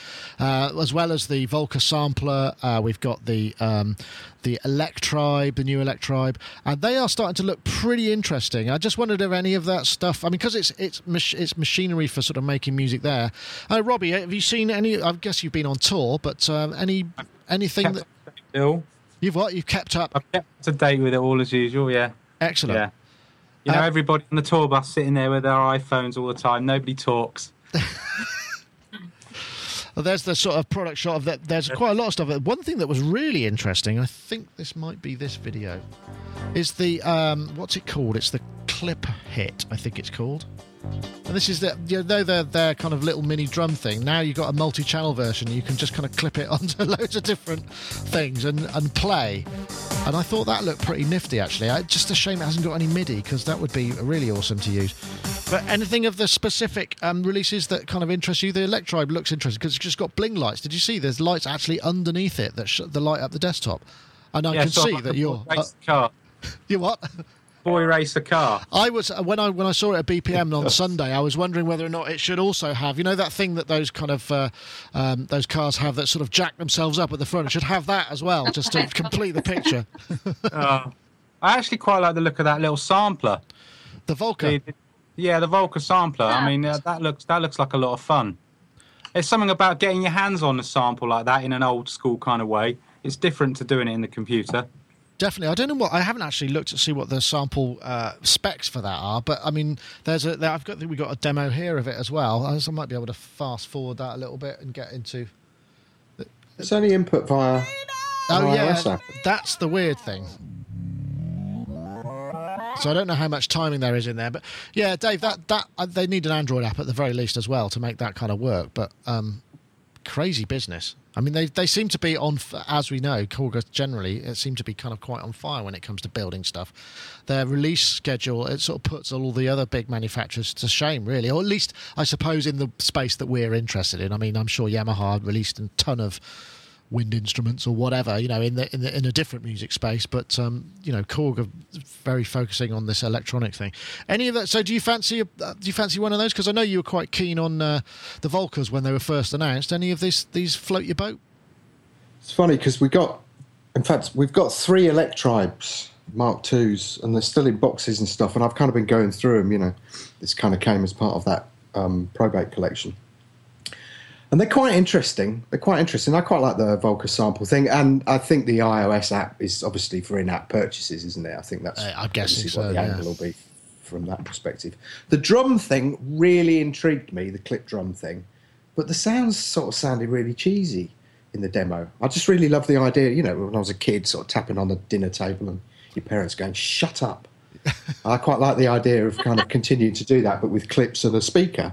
uh, as well as the Volca sampler. Uh, we've got the um, the Electribe, the new Electribe, and they are starting to look pretty interesting. I just wondered if any of that stuff. I mean, because it's it's mach- it's machinery for sort of making music there. Uh, Robbie, have you seen any? I guess you've been on tour, but um, any anything that still. you've what you've kept up? I've kept to date with it all as usual. Yeah, Excellent. yeah. You know, Uh, everybody on the tour bus sitting there with their iPhones all the time. Nobody talks. (laughs) Well, there's the sort of product shot of that. There's quite a lot of stuff. One thing that was really interesting, I think this might be this video, is the um, what's it called? It's the clip hit. I think it's called. And this is the you know they're their kind of little mini drum thing. Now you've got a multi-channel version. You can just kind of clip it (laughs) onto loads of different things and, and play. And I thought that looked pretty nifty actually. I, just a shame it hasn't got any MIDI because that would be really awesome to use. But anything of the specific um, releases that kind of interest you? The Electribe looks interesting because it's just got bling lights. Did you see? There's lights actually underneath it that sh- the light up the desktop. And I Yeah, can so see that you're. Uh, car. (laughs) you what? Boy race a car. I was uh, when I when I saw it at BPM on (laughs) Sunday. I was wondering whether or not it should also have you know that thing that those kind of uh, um, those cars have that sort of jack themselves up at the front. It should have that as well, just to (laughs) complete the picture. (laughs) Uh, I actually quite like the look of that little sampler. The Volca. The- yeah, the Volca sampler. I mean, uh, that looks that looks like a lot of fun. There's something about getting your hands on a sample like that in an old school kind of way. It's different to doing it in the computer. Definitely. I don't know what I haven't actually looked to see what the sample uh, specs for that are, but I mean, there's a there, I've got we got a demo here of it as well. I, I might be able to fast forward that a little bit and get into. It's only input via. Oh iOS yeah, that's the weird thing. So I don't know how much timing there is in there, but yeah, Dave, that that uh, they need an Android app at the very least as well to make that kind of work. But um, crazy business. I mean, they they seem to be on, as we know, Korga generally it seem to be kind of quite on fire when it comes to building stuff. Their release schedule it sort of puts all the other big manufacturers to shame, really, or at least I suppose in the space that we're interested in. I mean, I'm sure Yamaha released a ton of wind instruments or whatever, you know, in the in the in a different music space. But um, you know, Korg are very focusing on this electronic thing. Any of that? So, do you fancy uh, do you fancy one of those? Because I know you were quite keen on uh, the Volcas when they were first announced. Any of this these float your boat? It's funny because we got, in fact, we've got three Electribes Mark IIs, and they're still in boxes and stuff. And I've kind of been going through them. You know, this kind of came as part of that um, probate collection. And they're quite interesting. They're quite interesting. I quite like the Volca sample thing, and I think the iOS app is obviously for in-app purchases, isn't it? I think that's Uh, I'm guessing obviously what so, the yeah. angle will be from that perspective. The drum thing really intrigued me, the clip drum thing, but the sounds sort of sounded really cheesy in the demo. I just really love the idea, you know, when I was a kid, sort of tapping on the dinner table and your parents going, "Shut up." (laughs) I quite like the idea of kind of continuing to do that, but with clips and a speaker.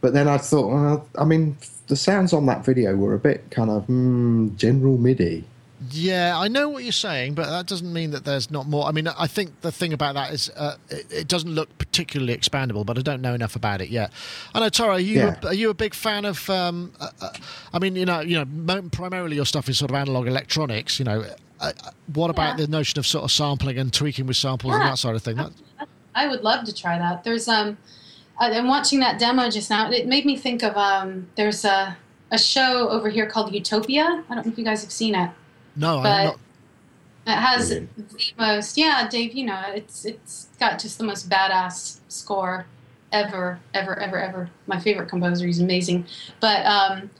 But then I thought, well, I mean, the sounds on that video were a bit kind of mm, general MIDI. Yeah, I know what you're saying, but that doesn't mean that there's not more. I mean, I think the thing about that is uh, it, it doesn't look particularly expandable, but I don't know enough about it yet. I know, Tara, are you Yeah. a, are you a big fan of? Um, uh, uh, I mean, you know, you know, primarily your stuff is sort of analog electronics. You know, uh, uh, what about Yeah. the notion of sort of sampling and tweaking with samples and that sort of thing? That, I would love to try that. There's um, I- I'm watching that demo just now. It made me think of um, there's a a show over here called Utopia. I don't know if you guys have seen it. no, I'm But- not. It has Brilliant. the most, yeah, Dave. You know, it's it's got just the most badass score ever, ever, ever, ever. My favorite composer. He's amazing, but um,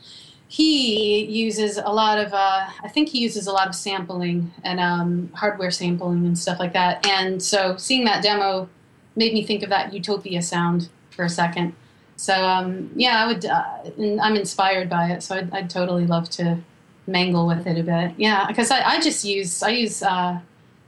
he uses a lot of. Uh, I think he uses a lot of sampling and um, hardware sampling and stuff like that. And so, seeing that demo made me think of that Utopia sound for a second. So um, yeah, I would. Uh, I'm inspired by it, so I'd, I'd totally love to mangle with it a bit. Yeah, because I, I just use I use uh,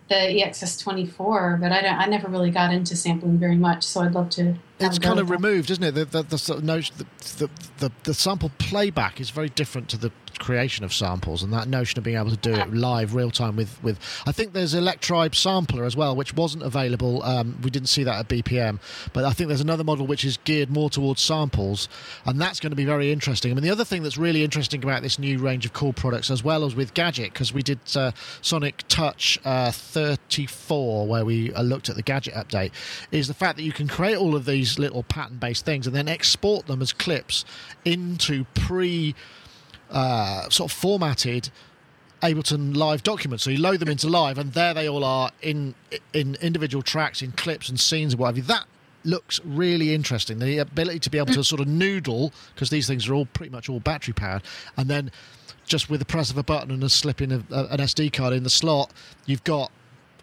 the EXS24, but I don't. I never really got into sampling very much, so I'd love to. It's kind of removed, isn't it? The, the, the sort of notion, the, the, the, the sample playback is very different to the creation of samples, and that notion of being able to do it live, real time with, with. I think there's Electribe sampler as well, which wasn't available. Um, we didn't see that at BPM, but I think there's another model which is geared more towards samples, and that's going to be very interesting. I mean, the other thing that's really interesting about this new range of cool products, as well as with Gadget, because we did uh, Sonic Touch uh, 34, where we uh, looked at the Gadget update, is the fact that you can create all of these little pattern-based things and then export them as clips into pre uh, sort of formatted Ableton Live documents. So you load them into Live, and there they all are in in individual tracks, in clips and scenes and whatever. That looks really interesting. The ability to be able to sort of noodle because these things are all pretty much all battery powered, and then just with the press of a button and a slip in a, a- an SD card in the slot, you've got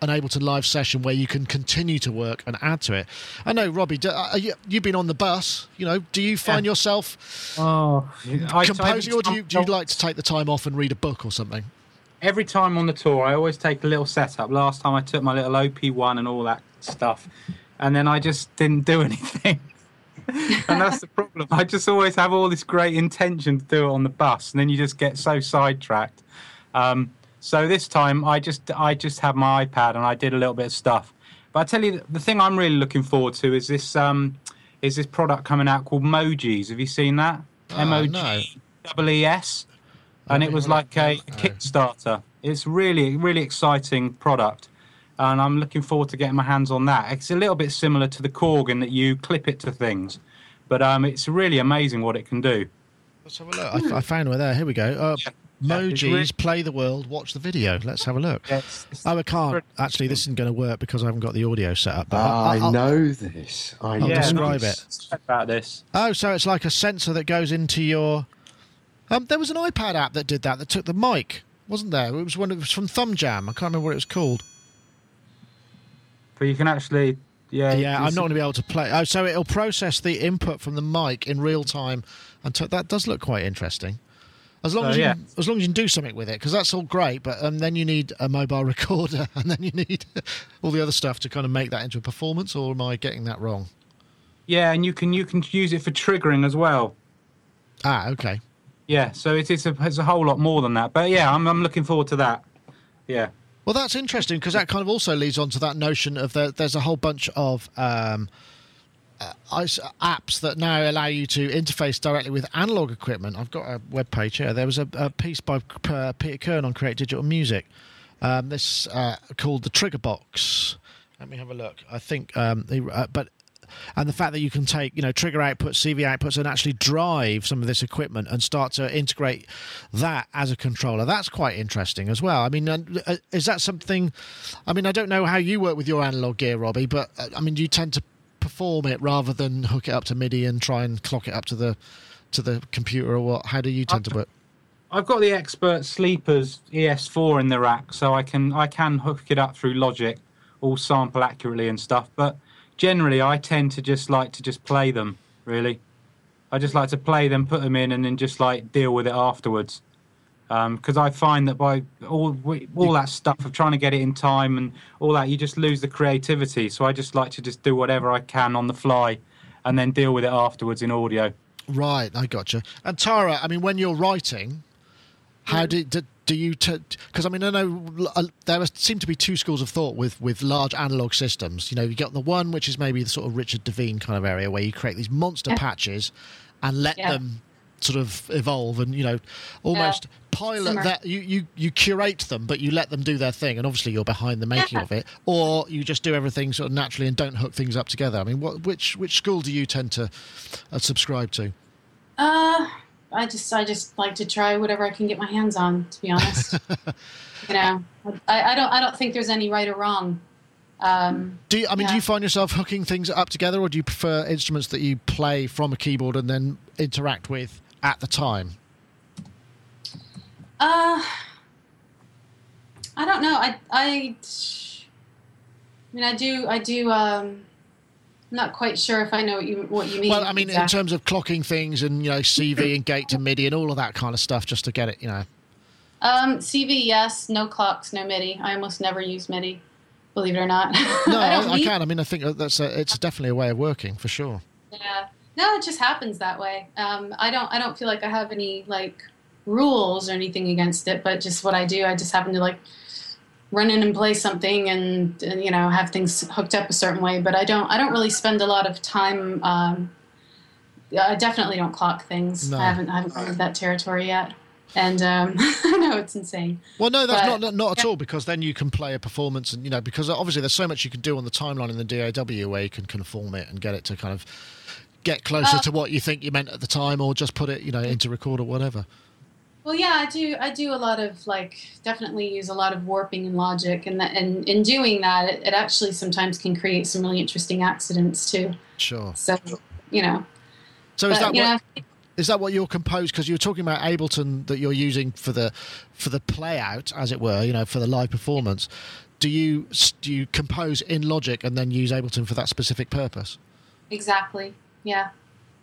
an Ableton Live session where you can continue to work and add to it. I know, Robbie, do, uh, you, you've been on the bus. You know, do you find Yeah. yourself Oh, I, composing, I- or do you, do you like to take the time off and read a book or something? every time on the tour, I always take a little setup. Last time I took my little OP1 and all that stuff, and then I just didn't do (laughs) anything. and that's the problem. I just always have all this great intention to do it on the bus, and then you just get so sidetracked. Um, so this time, I just I just had my iPad and I did a little bit of stuff. But I tell you, the thing I'm really looking forward to is this um, is this product coming out called Mogees. Have you seen that? Oh, M O. G double E S, and it was like a, a Kickstarter. It's really really exciting product, and I'm looking forward to getting my hands on that. It's a little bit similar to the Korg in that you clip it to things, but um, it's really amazing what it can do. Let's have a look. I, I found one there. Here we go. Uh, Yeah. Yeah, it's Mogees, play the world, watch the video. Let's have a look. Yeah, it's- it's- Oh, I can't. Actually, this isn't going to work because I haven't got the audio set up. But I, I'll- I'll- know this. I will Yeah, describe this. it. about this. Oh, so it's like a sensor that goes into your. Um, there was an iPad app that did that. That took the mic, wasn't there? It was one. It was from ThumbJam. I can't remember what it was called. But you can actually, yeah. Yeah, I'm not going to be able to play. Oh, so it'll process the input from the mic in real time, and t- that does look quite interesting. As long Oh, as you, yeah. can- as long as you can do something with it, because that's all great. But um, then you need a mobile (laughs) recorder, and then you need (laughs) all the other stuff to kind of make that into a performance. Or am I getting that wrong? Yeah, and you can you can use it for triggering as well. Ah, okay. Yeah, so it is a, it's a whole lot more than that. But yeah, I'm I'm looking forward to that. Yeah. Well, that's interesting because that kind of also leads on to that notion of the, there's a whole bunch of um, apps that now allow you to interface directly with analog equipment. I've got a web page here. There was a, a piece by uh, Peter Kirn on Create Digital Music. Um, this uh, called the Trigger Box. Let me have a look. I think, um, he, uh, but and the fact that you can take you know trigger outputs cv outputs and actually drive some of this equipment and start to integrate that as a controller that's quite interesting as well i mean uh, uh, is that something i mean i don't know how you work with your analog gear robbie but uh, i mean you tend to perform it rather than hook it up to midi and try and clock it up to the to the computer or what how do you tend to work I've got the expert sleepers ES4 in the rack, so I can I can hook it up through Logic, all sample accurately and stuff. But generally, I tend to just like to just play them. Really, I just like to play them, put them in, and then just like deal with it afterwards. Because I find that by all all that stuff of trying to get it in time and all that, you just lose the creativity. So I just like to just do whatever I can on the fly, and then deal with it afterwards in audio. Right, I gotcha. And Tara, I mean, when you're writing, how do do, do you? Because I mean, I know uh, there seem to be two schools of thought with with large analog systems. You know, you get the one which is maybe the sort of Richard Devine kind of area where you create these monster Yeah. patches and let Yeah. them sort of evolve and you know almost pilot Simmer. that you, you you curate them but you let them do their thing and obviously you're behind the making Yeah. of it or you just do everything sort of naturally and don't hook things up together i mean what which which school do you tend to uh, subscribe to Uh, I just I just like to try whatever I can get my hands on. To be honest, (laughs) you know, I, I don't I don't think there's any right or wrong. Um, Do you, I mean, do you find yourself hooking things up together, or do you prefer instruments that you play from a keyboard and then interact with at the time? uh, I don't know. I I, I mean, I do I do. Um, I'm not quite sure if I know what you what you mean. Well, I mean, in terms of clocking things and you know CV and gate to MIDI and all of that kind of stuff, just to get it, you know. Um, CV, yes. No clocks, no MIDI. I almost never use MIDI, believe it or not. (laughs) No, I, I need- can. I mean, I think that's a, it's definitely a way of working for sure. Yeah. No, it just happens that way. Um, I don't. I don't feel like I have any like rules or anything against it, but just what I do, I just happen to like run in and play something and, and you know have things hooked up a certain way. But I don't. I don't really spend a lot of time. Um, I definitely don't clock things. No. I haven't. I haven't gone to that territory yet. And um, (laughs) I know it's insane. Well, no, that's But- not not at yeah. all because then you can play a performance, and you know, because obviously there's so much you can do on the timeline in the DAW where you can conform it and get it to kind of get closer Uh, to what you think you meant at the time, or just put it, you know, into record or whatever. Well, yeah, I do. I do a lot of like definitely use a lot of warping and logic, and that, and in doing that, it, it actually sometimes can create some really interesting accidents too. Sure. So, you know, So is that you what? that what you're composed? Because you were talking about Ableton that you're using for the for the play out, as it were, you know, for the live performance. Do you do you compose in Logic and then use Ableton for that specific purpose? exactly. Yeah.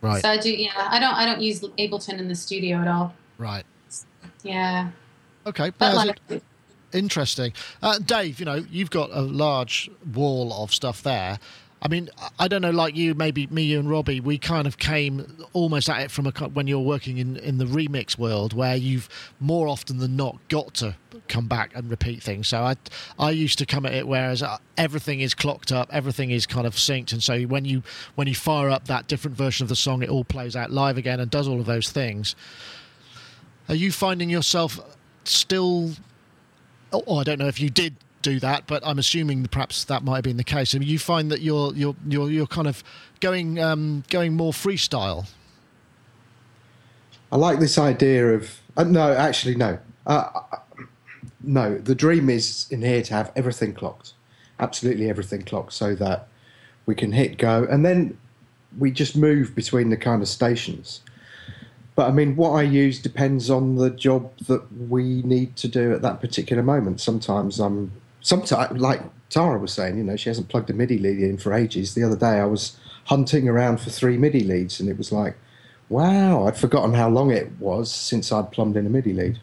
Right, So I do. Yeah, I don't. I don't use Ableton in the studio at all. right. Yeah. Okay, But like, interesting. Uh, Dave, you know, you've got a large wall of stuff there. I mean, I don't know, like you, maybe me, you, and Robbie, we kind of came almost at it from a, when you're working in, in the remix world, where you've more often than not got to come back and repeat things. So I, I used to come at it whereas uh, everything is clocked up, everything is kind of synced, and so when you when you fire up that different version of the song, it all plays out live again and does all of those things. Are you finding yourself still? Oh, I don't know if you did do that, but I'm assuming that perhaps that might have been the case. I mean, you find that you're you're you're you're kind of going um, going more freestyle. I like this idea of uh, no, actually no, uh, uh, no. The dream is in here to have everything clocked, absolutely everything clocked, so that we can hit go, and then we just move between the kind of stations. But I mean, what I use depends on the job that we need to do at that particular moment. Sometimes I'm sometimes, like Tara was saying, you know, she hasn't plugged a MIDI lead in for ages. The other day I was hunting around for three MIDI leads, and it was like, wow, I'd forgotten how long it was since I'd plumbed in a MIDI lead.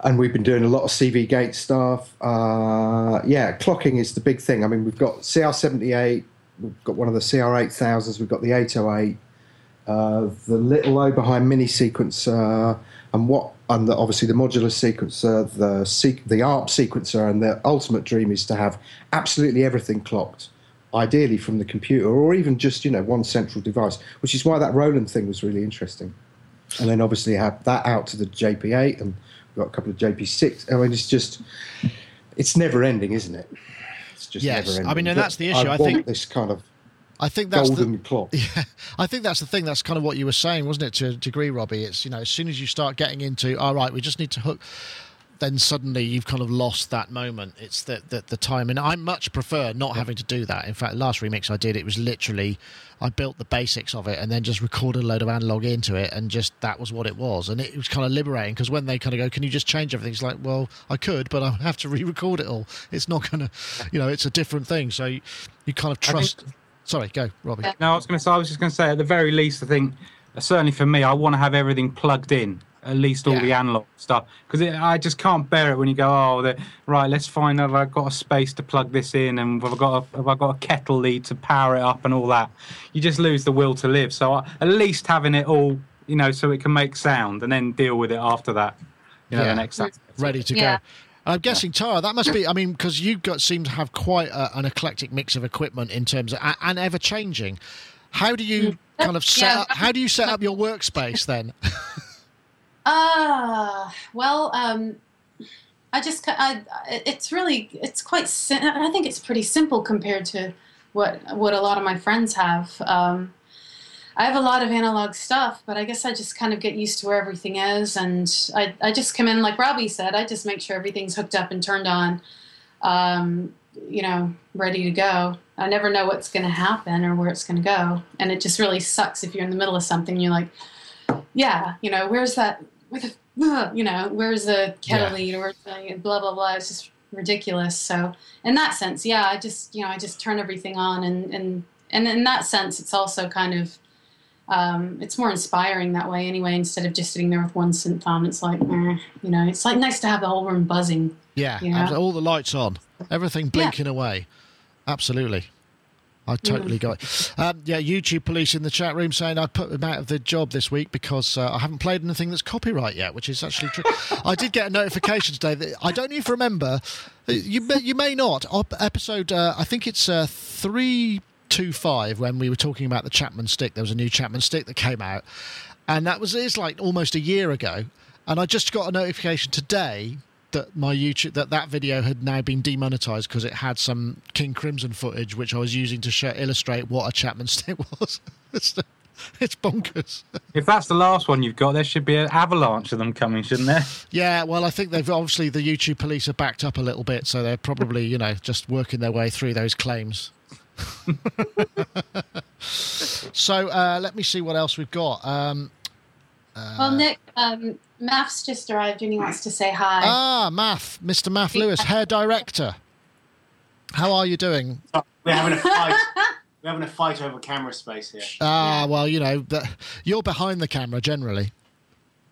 And we've been doing a lot of CV gate stuff. Uh, yeah, clocking is the big thing. I mean, we've got CR78, we've got one of the CR8000s, we've got the 808, uh, the little Oberheim mini sequencer, and what and the, obviously the modular sequencer, the the ARP sequencer, and the ultimate dream is to have absolutely everything clocked, ideally from the computer or even just you know one central device, which is why that Roland thing was really interesting. And then obviously have that out to the JP8, and we've got a couple of JP6. I mean, it's just it's never ending, isn't it? It's just yes. never ending. I mean, and that's the issue. I, I think this kind of I think that's golden the, clock. (laughs) Yeah, I think that's the thing. That's kind of what you were saying, wasn't it? To a degree, Robbie. It's you know, as soon as you start getting into, all right, we just need to hook. Then suddenly you've kind of lost that moment. It's the, the the time, and I much prefer not having to do that. In fact, last remix I did, it was literally I built the basics of it and then just recorded a load of analog into it, and just that was what it was. And it was kind of liberating because when they kind of go, "Can you just change everything?" It's like, well, I could, but I have to (laughs) re-record it all. It's not going to, you know, it's a different thing. So you, you kind of trust. Sorry, go, Robbie. No, I was going to say. I was just going to say. At the very least, I think uh, certainly for me, I want to have everything plugged in. At least all Yeah. the analog stuff, because I just can't bear it when you go, oh, the, right, let's find out I've got a space to plug this in, and have I got a, have I got a kettle lead to power it up, and all that. You just lose the will to live. So I, at least having it all, you know, so it can make sound, and then deal with it after that. You know, Yeah. the next aspect. ready to Yeah. go. I'm guessing Tara. That must be. I mean, because you got seem to have quite a, an eclectic mix of equipment in terms of a- and ever changing. How do you kind of set Yeah. up? How do you set up your workspace then? Uh, (laughs) well, um, I just, I, it's really, it's quite, I think it's pretty simple compared to what, what a lot of my friends have. Um, I have a lot of analog stuff, but I guess I just kind of get used to where everything is. And I, I just come in, like Robbie said, I just make sure everything's hooked up and turned on, um, you know, ready to go. I never know what's going to happen or where it's going to go. And it just really sucks if you're in the middle of something, you're like, yeah, you know, where's that? Where the, you know, where's the kettle Yeah. lead or blah blah blah? It's just ridiculous. So in that sense, yeah, I just you know I just turn everything on, and and and in that sense, it's also kind of um, it's more inspiring that way anyway. Instead of just sitting there with one synth on, it's like eh, you know, it's like nice to have the whole room buzzing. Yeah, Yeah. abs- all the lights on, everything blinking away. Absolutely. I totally got it. Um, yeah, YouTube police in the chat room saying I put him out of the job this week because uh, I haven't played anything that's copyright yet, which is actually true. (laughs) I did get a notification today that I don't even remember. uh, You may, you may not. Episode, uh, I think it's uh, three two five when we were talking about the Chapman stick. There was a new Chapman stick that came out, and that was it's like almost a year ago. And I just got a notification today that my YouTube that that video had now been demonetized because it had some King Crimson footage which I was using to show, illustrate what a Chapman (laughs) stick was. it's, it's bonkers. If that's the last one you've got, there should be an avalanche of them coming, shouldn't there? Yeah, well, I think they've obviously the YouTube police are backed up a little bit, so they're probably you know just working their way through those claims. (laughs) so uh, let me see what else we've got. Um, well, Nick, um, Maf's just arrived and he wants to say hi. ah, Maf, Mr. Maf Lewis, hair director. How are you doing? We're having a fight. We're having a fight over camera space here. Ah, well, you know, you're behind the camera generally.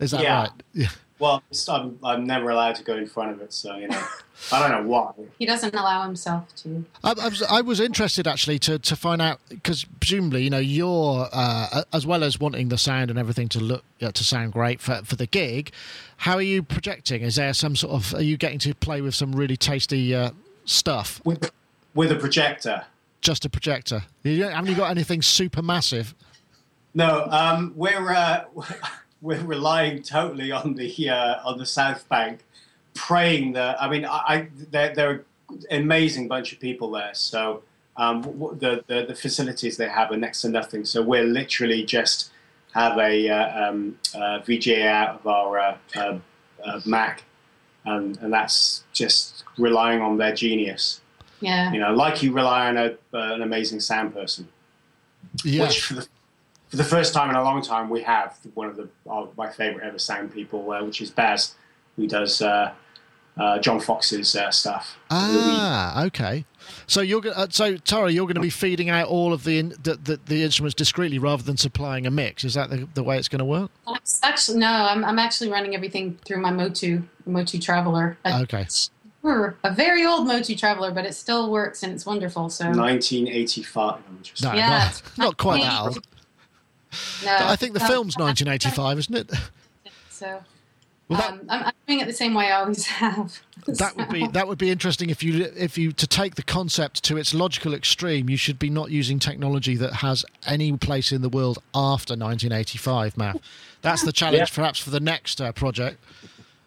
Is that Yeah. right? (laughs) Yeah. Well, I'm, I'm never allowed to go in front of it, so you know. I don't know why. He doesn't allow himself to. I, I, was, I was interested actually to, to find out because presumably you know you're uh, as well as wanting the sound and everything to look uh, to sound great for for the gig. How are you projecting? Is there some sort of are you getting to play with some really tasty uh, stuff? With, with a projector. Just a projector. You haven't you got anything super massive? No, um, we're uh, (laughs) we're relying totally on the uh, on the South Bank, praying that. I mean, I, I they're, they're an amazing bunch of people there. So um, w- w- the, the the facilities they have are next to nothing. So we're literally just have a uh, um, uh, VGA out of our uh, uh, uh, Mac, and and that's just relying on their genius. Yeah. You know, like you rely on a, uh, an amazing sound person Yeah. which for the for the first time in a long time we have one of the uh, my favorite ever sound people, uh, which is Baz, who does uh, uh, John Foxx's uh, stuff. Ah, okay. So you're go- uh, so Tara, you're going to be feeding out all of the, in, the, the the instruments discreetly rather than supplying a mix. Is that the, the way it's going to work? Actually, no. I'm, I'm actually running everything through my Motu Motu Traveler. A, Okay. a very old Motu Traveler, but it still works and it's wonderful. So 1985. I'm just- No, Yeah, not, not quite that old. No, I think the no, film's 1985, isn't it? (laughs) So Well, that- um, I'm, I'm doing it the same way I always have. (laughs) That would be that would be interesting if you if you to take the concept to its logical extreme. You should be not using technology that has any place in the world after 1985, Maf. That's the challenge, Yeah. perhaps, for the next uh, project.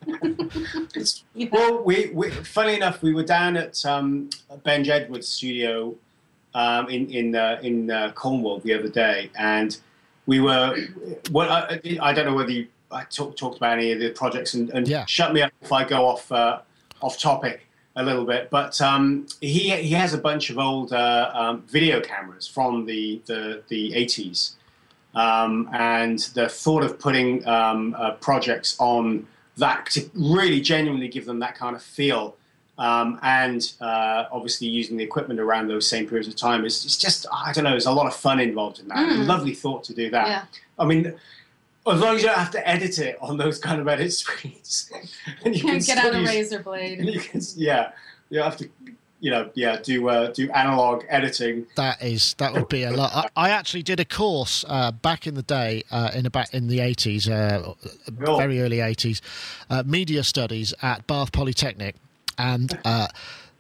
It's- (laughs) Yeah. Well, we, we funny enough, we were down at um, Ben Jedward's studio um, in in uh, in uh, Cornwall the other day, and we were. Well, I, I don't know whether you I talk, talked about any of the projects, and, and Yeah. shut me up if I go off uh, off topic a little bit. But um, he he has a bunch of old uh, um, video cameras from the the the eighties. Um, and the thought of putting um, uh, projects on that to really genuinely give them that kind of feel, um, and uh, obviously using the equipment around those same periods of time is it's just I don't know. There's a lot of fun involved in that. Mm. Lovely thought to do that. Yeah. I mean, as long as you don't have to edit it on those kind of edit (laughs) screens, and you can Get out still a use- razor blade. and you can, yeah, you have to, you know, yeah, do uh, do analog editing. That is that would be a lot. I, I actually did a course uh, back in the day, uh, in about in the eighties, uh, Oh. very early eighties, uh, media studies at Bath Polytechnic, and uh,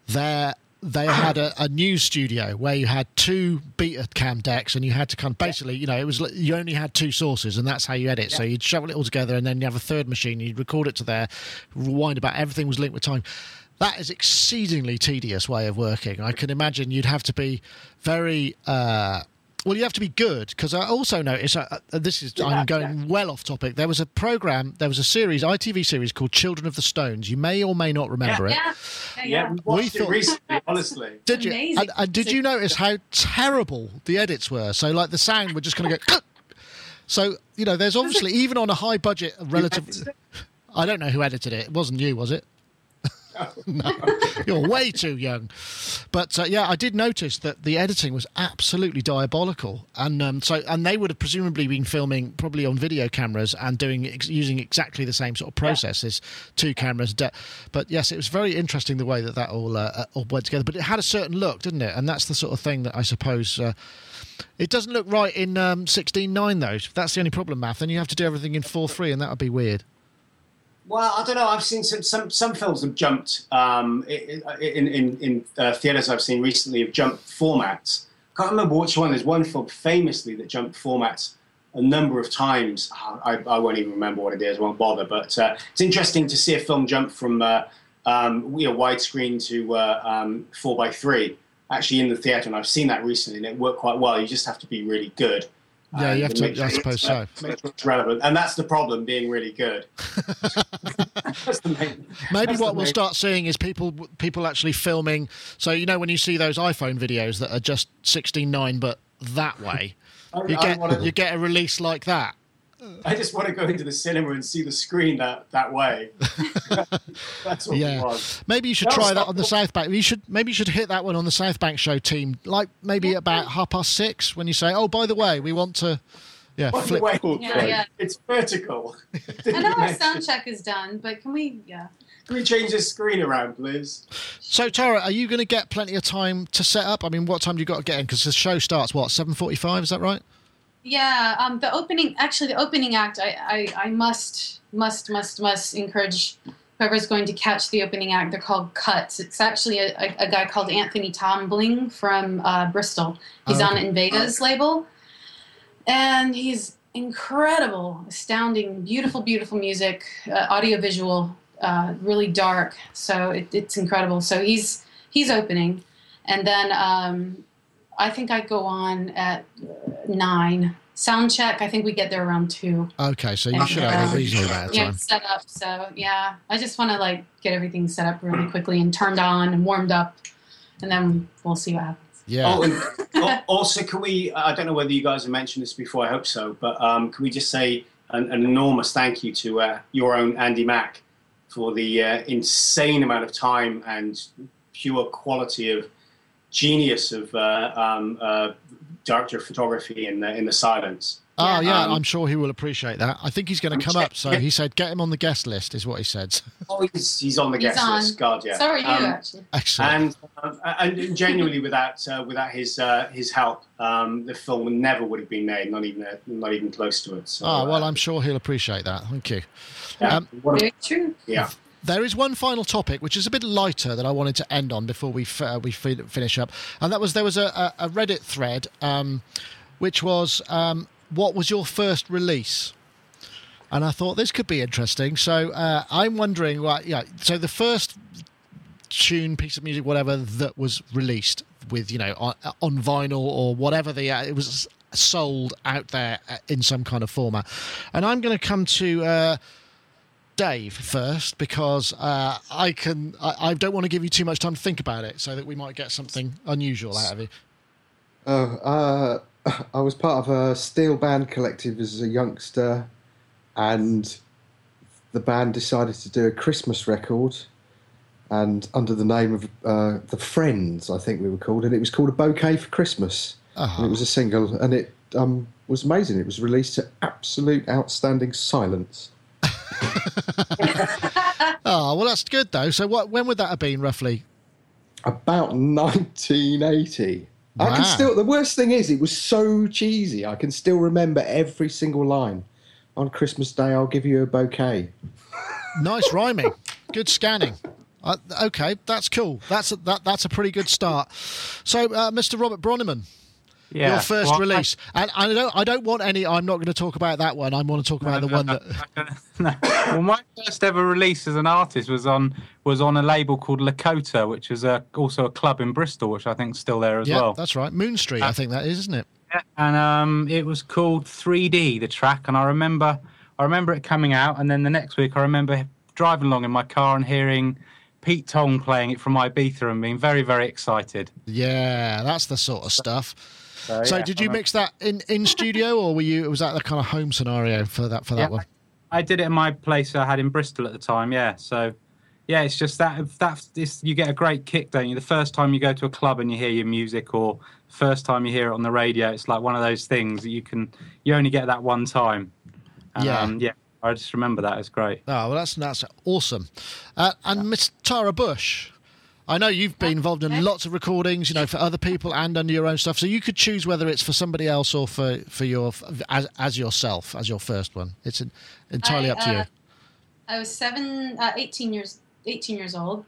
there they had a, a news studio where you had two beta cam decks, and you had to kind of basically, you know, it was you only had two sources, and that's how you edit. So you'd shovel it all together, and then you have a third machine, you'd record it to there, rewind about everything was linked with time. That is exceedingly tedious way of working. I can imagine you'd have to be very. Uh, well, you have to be good because I also noticed uh, uh, this is I'm going well off topic. There was a program, there was a series, ITV series called Children of the Stones. You may or may not remember it. Yeah. Yeah. Yeah, yeah. we watched thought- it recently, honestly. (laughs) Did you? And, and did you notice how terrible the edits were? So, like, the sound would just kind of go. So, you know, there's obviously even on a high budget, relative. (laughs) I don't know who edited it. It wasn't you, was it? (laughs) no, you're way too young. But uh, yeah, I did notice that the editing was absolutely diabolical, and um, so and they would have presumably been filming probably on video cameras and doing ex- using exactly the same sort of process as two cameras. De- but yes, it was very interesting the way that that all uh, uh, all went together. But it had a certain look, didn't it? And that's the sort of thing that I suppose. Uh, it doesn't look right in um, 16.9 though. That's the only problem, Maf. Then you have to do everything in 4.3, and that would be weird. Well, I don't know. I've seen some some, some films have jumped um, in in, in uh, theaters I've seen recently have jumped formats. Can't remember which one. There's one film famously that jumped formats a number of times. I, I won't even remember what it is. I Won't bother. But uh, it's interesting to see a film jump from uh, um, you know widescreen to uh, um, four by three. Actually, in the theater, and I've seen that recently, and it worked quite well. You just have to be really good. Yeah, you have to- make I sure suppose it's, so. make sure it's relevant, and that's the problem. Being really good. (laughs) Main- Maybe what we'll start seeing is people people actually filming. So you know when you see those iPhone videos that are just 16:9 but that way, (laughs) I- you get you get a release like that. I just want to go into the cinema and see the screen that that way. (laughs) That's what Yeah. we want. Maybe you should No, try stop. that on the South Bank. You should maybe you should hit that one on the South Bank show team, like maybe about half past six when you say, "Oh, by the way, we want to." Yeah, What flip. way? Yeah, yeah. It's vertical. (laughs) (laughs) I know our sound check is done, but can we? Yeah. Can we change the screen around, please? So Tara, are you going to get plenty of time to set up? I mean, what time do you got to get in? Because the show starts what seven forty-five? Is that right? Yeah, um, the opening, actually, the opening act, I, I, I must, must, must, must encourage whoever's going to catch the opening act. They're called Cuts. It's actually a, a, a guy called Anthony Tombling from uh, Bristol. He's Oh, on okay. Label. And he's incredible, astounding, beautiful, beautiful music, uh, audiovisual, uh, really dark. So it, it's incredible. So he's he's opening. And then um, I think I go on at uh, nine. Sound check, I think we get there around two. Okay, so you And, should have a uh, reasonable amount of Yeah, set up. So yeah, I just want to like get everything set up really quickly and turned on and warmed up, and then we'll see what happens. Yeah. Oh, and (laughs) al- also, can we? I don't know whether you guys have mentioned this before. I hope so. But um, can we just say an, an enormous thank you to uh, your own Andy Mack for the uh, insane amount of time and pure quality of genius of uh, um, uh, director of photography in the, in the silence. Oh yeah, Um, I'm sure he will appreciate that. I think he's going to come up. So he said, get him on the guest list, is what he said. (laughs) Oh, he's, he's on the He's guest on. list. God, yeah. So are you Um, actually. Excellent. and um, and genuinely without uh, without his uh, his help, um, the film never would have been made. Not even uh, not even close to it. So, oh well, uh, I'm sure he'll appreciate that. Thank you. yeah, um, what a- Very true. yeah. There is one final topic which is a bit lighter that I wanted to end on before we f- uh, we fi- finish up, and that was there was a, a, Reddit thread, um, which was um, what was your first release, and I thought this could be interesting. So uh, I'm wondering, what yeah, so the first tune, piece of music, whatever that was released with you know on, on vinyl or whatever the uh, it was sold out there uh, in some kind of format, and I'm going to come to. Dave first because uh, I can. I, I don't want to give you too much time to think about it, so that we might get something unusual out of you. Oh, uh, (coughs) I was part of a steel band collective as a youngster, and the band decided to do a Christmas record, and under the name of uh, the Friends, I think we were called, and it was called a Bouquet for Christmas. Uh-huh. And it was a single, and it um, was amazing. It was released to absolute outstanding silence. Oh (laughs) well, that's good though. So what? When would that have been roughly? About 1980. I can still. The worst thing is, it was so cheesy. I can still remember every single line. On Christmas Day, I'll give you a bouquet. Nice rhyming, good scanning. Uh, okay, that's cool. That's a, that. That's a pretty good start. So, uh, Mr. Robert Bronnimann, Yeah. your first Well, I- release, and I don't. I don't want any. I'm not going to talk about that one. I want to talk about the one that. no. Well, my first ever release as an artist was on was on a label called Lakota, which is a, also a club in Bristol, which I think is still there as Yeah, well. that's right. Moon Street, I think that is, isn't it? Yeah, and um, it was called 3D, the track, and I remember, I remember it coming out, and then the next week I remember driving along in my car and hearing Pete Tong playing it from Ibiza and being very, very excited. Yeah, that's the sort of stuff. So, So, yeah, did you mix that in in studio, or were you? Was that the kind of home scenario for that for that Yeah, one? I did it in my place I had in Bristol at the time. Yeah, so yeah, it's just that that it's, you get a great kick, don't you? The first time you go to a club and you hear your music, or first time you hear it on the radio, it's like one of those things that you can you only get that one time. And, Yeah. um, yeah. I just remember that. It's great. Oh, well, that's that's awesome. Uh, and Miss Tara Busch, I know you've been involved in lots of recordings, you know, for other people and under your own stuff. So you could choose whether it's for somebody else or for for your as as yourself as your first one. It's en- entirely I, up to you. uh, I was seven, uh, 18 years, 18 years old,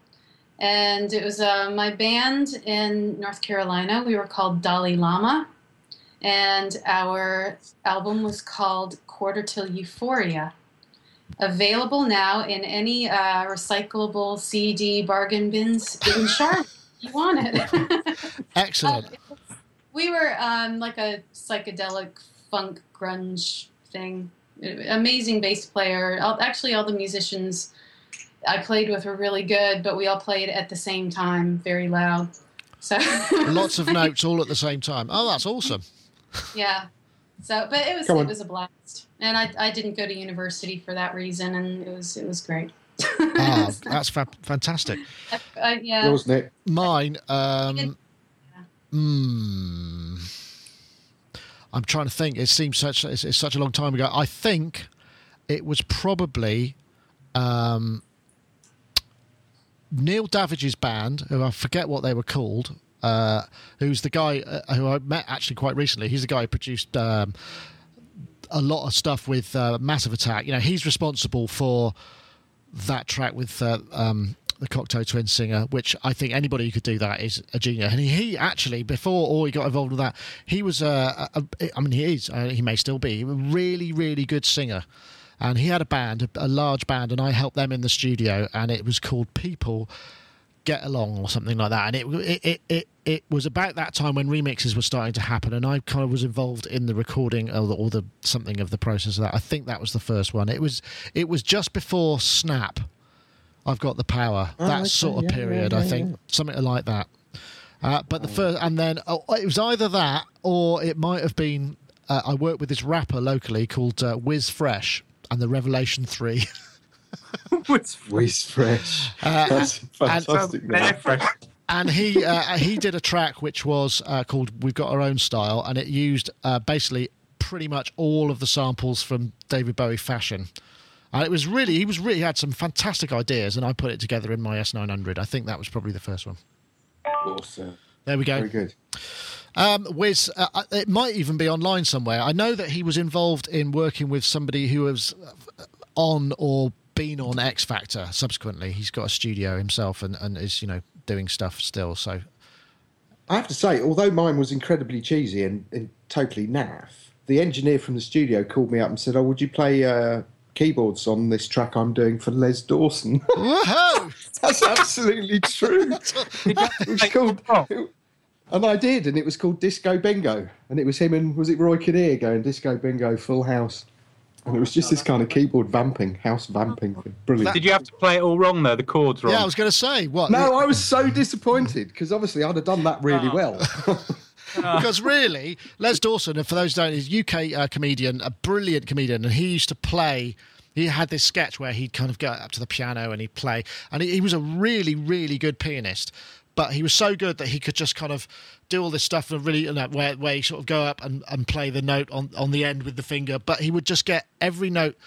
and it was uh, my band in North Carolina. We were called Dalai Lama, and our album was called Quarter Till Euphoria. Available now in any uh, recyclable CD bargain bins in Charlotte. you want it? (laughs) Excellent. Uh, we were um, like a psychedelic funk grunge thing. Amazing bass player. Actually, all the musicians I played with were really good, but we all played at the same time, very loud. So (laughs) Lots of notes all at the same time. Oh, that's awesome. yeah. So, but it was Come it on. was a blast, and I, I didn't go to university for that reason, and it was it was great. Ah, (laughs) that's fa- fantastic. I, I, yeah. Yours, Nick. Mine, um, Yeah. hmm. I'm trying to think. It seems such it's, it's such a long time ago. I think it was probably um, Neil Davidge's band, who I forget what they were called. Uh, who's the guy uh, who I met actually quite recently? He's the guy who produced um, a lot of stuff with uh, Massive Attack. You know, he's responsible for that track with uh, um, the Cocteau Twin singer, which I think anybody who could do that is a genius. And he, actually, before all he got involved with that, he was a, a, a I mean, he is, uh, he may still be, a really, really good singer. And he had a band, a, a large band, and I helped them in the studio, and it was called People Get Along or something like that. And it, it, it, it, it was about that time when remixes were starting to happen, and I kind of was involved in the recording or the, or the something of the process of that. I think that was the first one. It was it was just before Snap. I've got the power. Oh, that okay, sort of yeah, period, yeah, I think, yeah. something like that. Uh, but the first, and then oh, it was either that or it might have been. Uh, I worked with this rapper locally called uh, Wiz Fresh and the Revelation Three. (laughs) What's Whiz fresh. Uh, That's fantastic. they're name. fresh. And he uh, (laughs) he did a track which was uh, called "We've Got Our Own Style," and it used uh, basically pretty much all of the samples from David Bowie Fashion. And it was really he was really had some fantastic ideas, and I put it together in my S900. I think that was probably the first one. Awesome. There we go. Very good. Um, Wiz, uh, uh, it might even be online somewhere. I know that he was involved in working with somebody who was uh, on or been on X Factor. Subsequently, he's got a studio himself and, and is you know doing stuff still. So I have to say, although mine was incredibly cheesy and, and totally naff, the engineer from the studio called me up and said, "Oh, would you play uh, keyboards on this track I'm doing for Les Dawson?" (laughs) woohoo! That's absolutely true. (laughs) it was called, and I did, and it was called Disco Bingo, and it was him and was it Roy Kinnear going Disco Bingo, Full House, and it was just this kind of keyboard vamping, house vamping thing. Brilliant. Did you have to play it all wrong though? The chords wrong. Yeah, I was going to say what? no, I was so disappointed because obviously I'd have done that really well. (laughs) because really, Les Dawson, and for those who don't, is a UK uh, comedian, a brilliant comedian, and he used to play. He had this sketch where he'd kind of go up to the piano and he'd play, and he, he was a really, really good pianist. But he was so good that he could just kind of do all this stuff and really, you know, where where he sort of go up and, and play the note on, on the end with the finger. But he would just get every note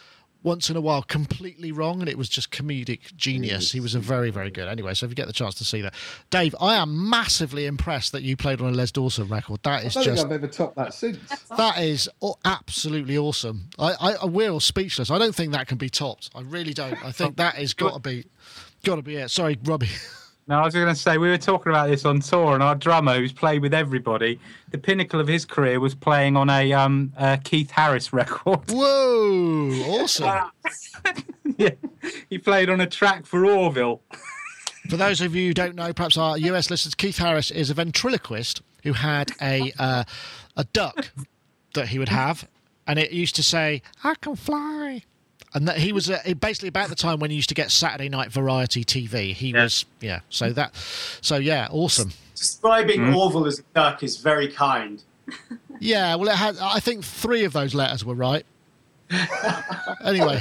once in a while completely wrong, and it was just comedic genius. He was a very, very good. Anyway, so if you get the chance to see that, Dave, I am massively impressed that you played on a Les Dawson record. that is I don't just think i've ever topped that since. that is absolutely awesome. I, I, I we're all speechless. I don't think that can be topped. I really don't. I think (laughs) that is got to be, got to be it. Sorry, Robbie. (laughs) No, I was going to say we were talking about this on tour, and our drummer, who's played with everybody, the pinnacle of his career was playing on a um, uh, Keith Harris (laughs) record. Whoa, awesome. (laughs) yeah, he played on a track for Orville. For those of you who don't know, perhaps our US listeners, Keith Harris is a ventriloquist who had a uh, a duck that he would have, and it used to say, "I can fly." And that he was uh, basically about the time when he used to get Saturday Night Variety TV. He Yeah. was, yeah. So that, so yeah, awesome. Describing Orville as a duck is very kind. (laughs) Yeah, well, it had. I think three of those letters were right. (laughs) anyway,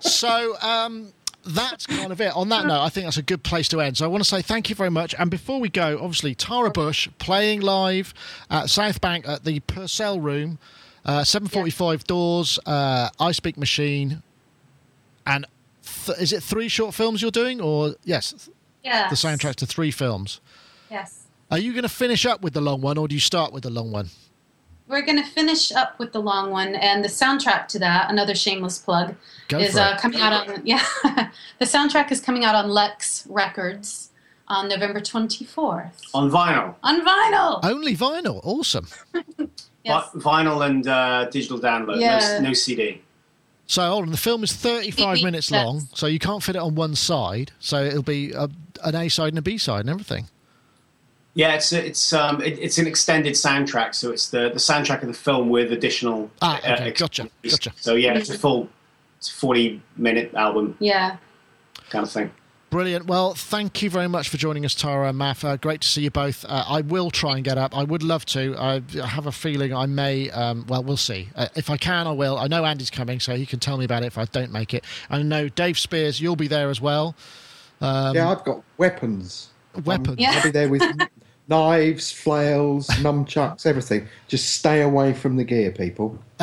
so um, that's kind of it. On that note, I think that's a good place to end. So I want to say thank you very much. And before we go, obviously Tara Busch playing live at South Bank at the Purcell Room, uh, seven forty-five doors, uh, I Speak Machine, and th- is it three short films you're doing, or yes, Yeah. the soundtrack to three films? Yes. Are you going to finish up with the long one, or do you start with the long one? We're going to finish up with the long one, and the soundtrack to that, another shameless plug, Go is uh, it. coming out on (laughs) yeah. the soundtrack is coming out on Lex Records on November twenty fourth On vinyl. on vinyl. Only vinyl. Awesome. (laughs) Yes. Vi- vinyl and uh, digital download. Yeah. No, no CD. So hold on, the film is 35 Yes. minutes long, so you can't fit it on one side. So it'll be a, an A side and a B side and everything. Yeah, it's it's um it, it's an extended soundtrack, so it's the the soundtrack of the film with additional. Ah, okay, ex- gotcha, gotcha. So yeah, it's a full, it's a forty minute album Yeah. kind of thing. Brilliant. Well, thank you very much for joining us, Tara and Maf. Uh, great to see you both. Uh, I will try and get up. I would love to. I, I have a feeling I may. Um, well, we'll see. Uh, if I can, I will. I know Andy's coming, so he can tell me about it if I don't make it. I know Dave Spiers, you'll be there as well. Um, yeah, I've got weapons. Weapons. Um, I'll be there with (laughs) knives, flails, (laughs) nunchucks, everything. Just stay away from the gear, people. (laughs)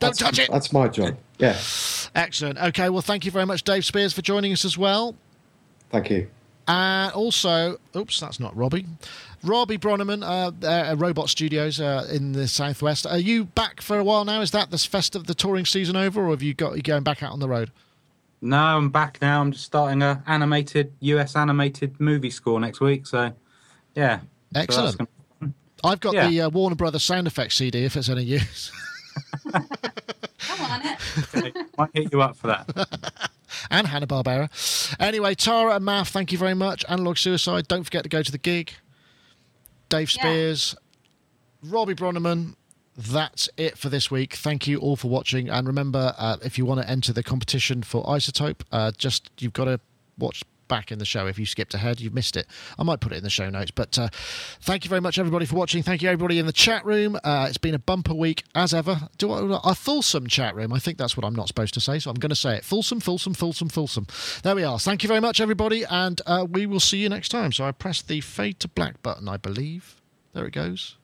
Don't touch it. That's my job. Yeah. Excellent. Okay, well, thank you very much, Dave Spiers, for joining us as well. Thank you. And also, oops, that's not Robbie. Robbie Bronnimann, uh, uh, Robot Studios uh, in the southwest. Are you back for a while now? Is that the fest of the touring season over, or have you got you going back out on the road? No, I'm back now. I'm just starting a animated US animated movie score next week. So, yeah. So Excellent. gonna- I've got Yeah. the uh, Warner Brothers sound effects CD if it's any use. (laughs) Come on it. might hit you up for that. (laughs) and Hanna Barbera. Anyway, Tara and Maf, thank you very much. Analog Suicide, don't forget to go to the gig. Dave Yeah. Spiers, Robbie Bronnimann. That's it for this week. Thank you all for watching. And remember, uh, if you want to enter the competition for iZotope, uh, just you've got to watch back in the show. If you skipped ahead, you've missed it. I might put it in the show notes. But uh, thank you very much, everybody, for watching. Thank you, everybody in the chat room. Uh, it's been a bumper week, as ever. Do I, a fulsome chat room? I think that's what I'm not supposed to say, so I'm going to say it. Fulsome, fulsome, fulsome, fulsome. There we are. Thank you very much, everybody, and uh, we will see you next time. So I press the fade to black button, I believe. There it goes.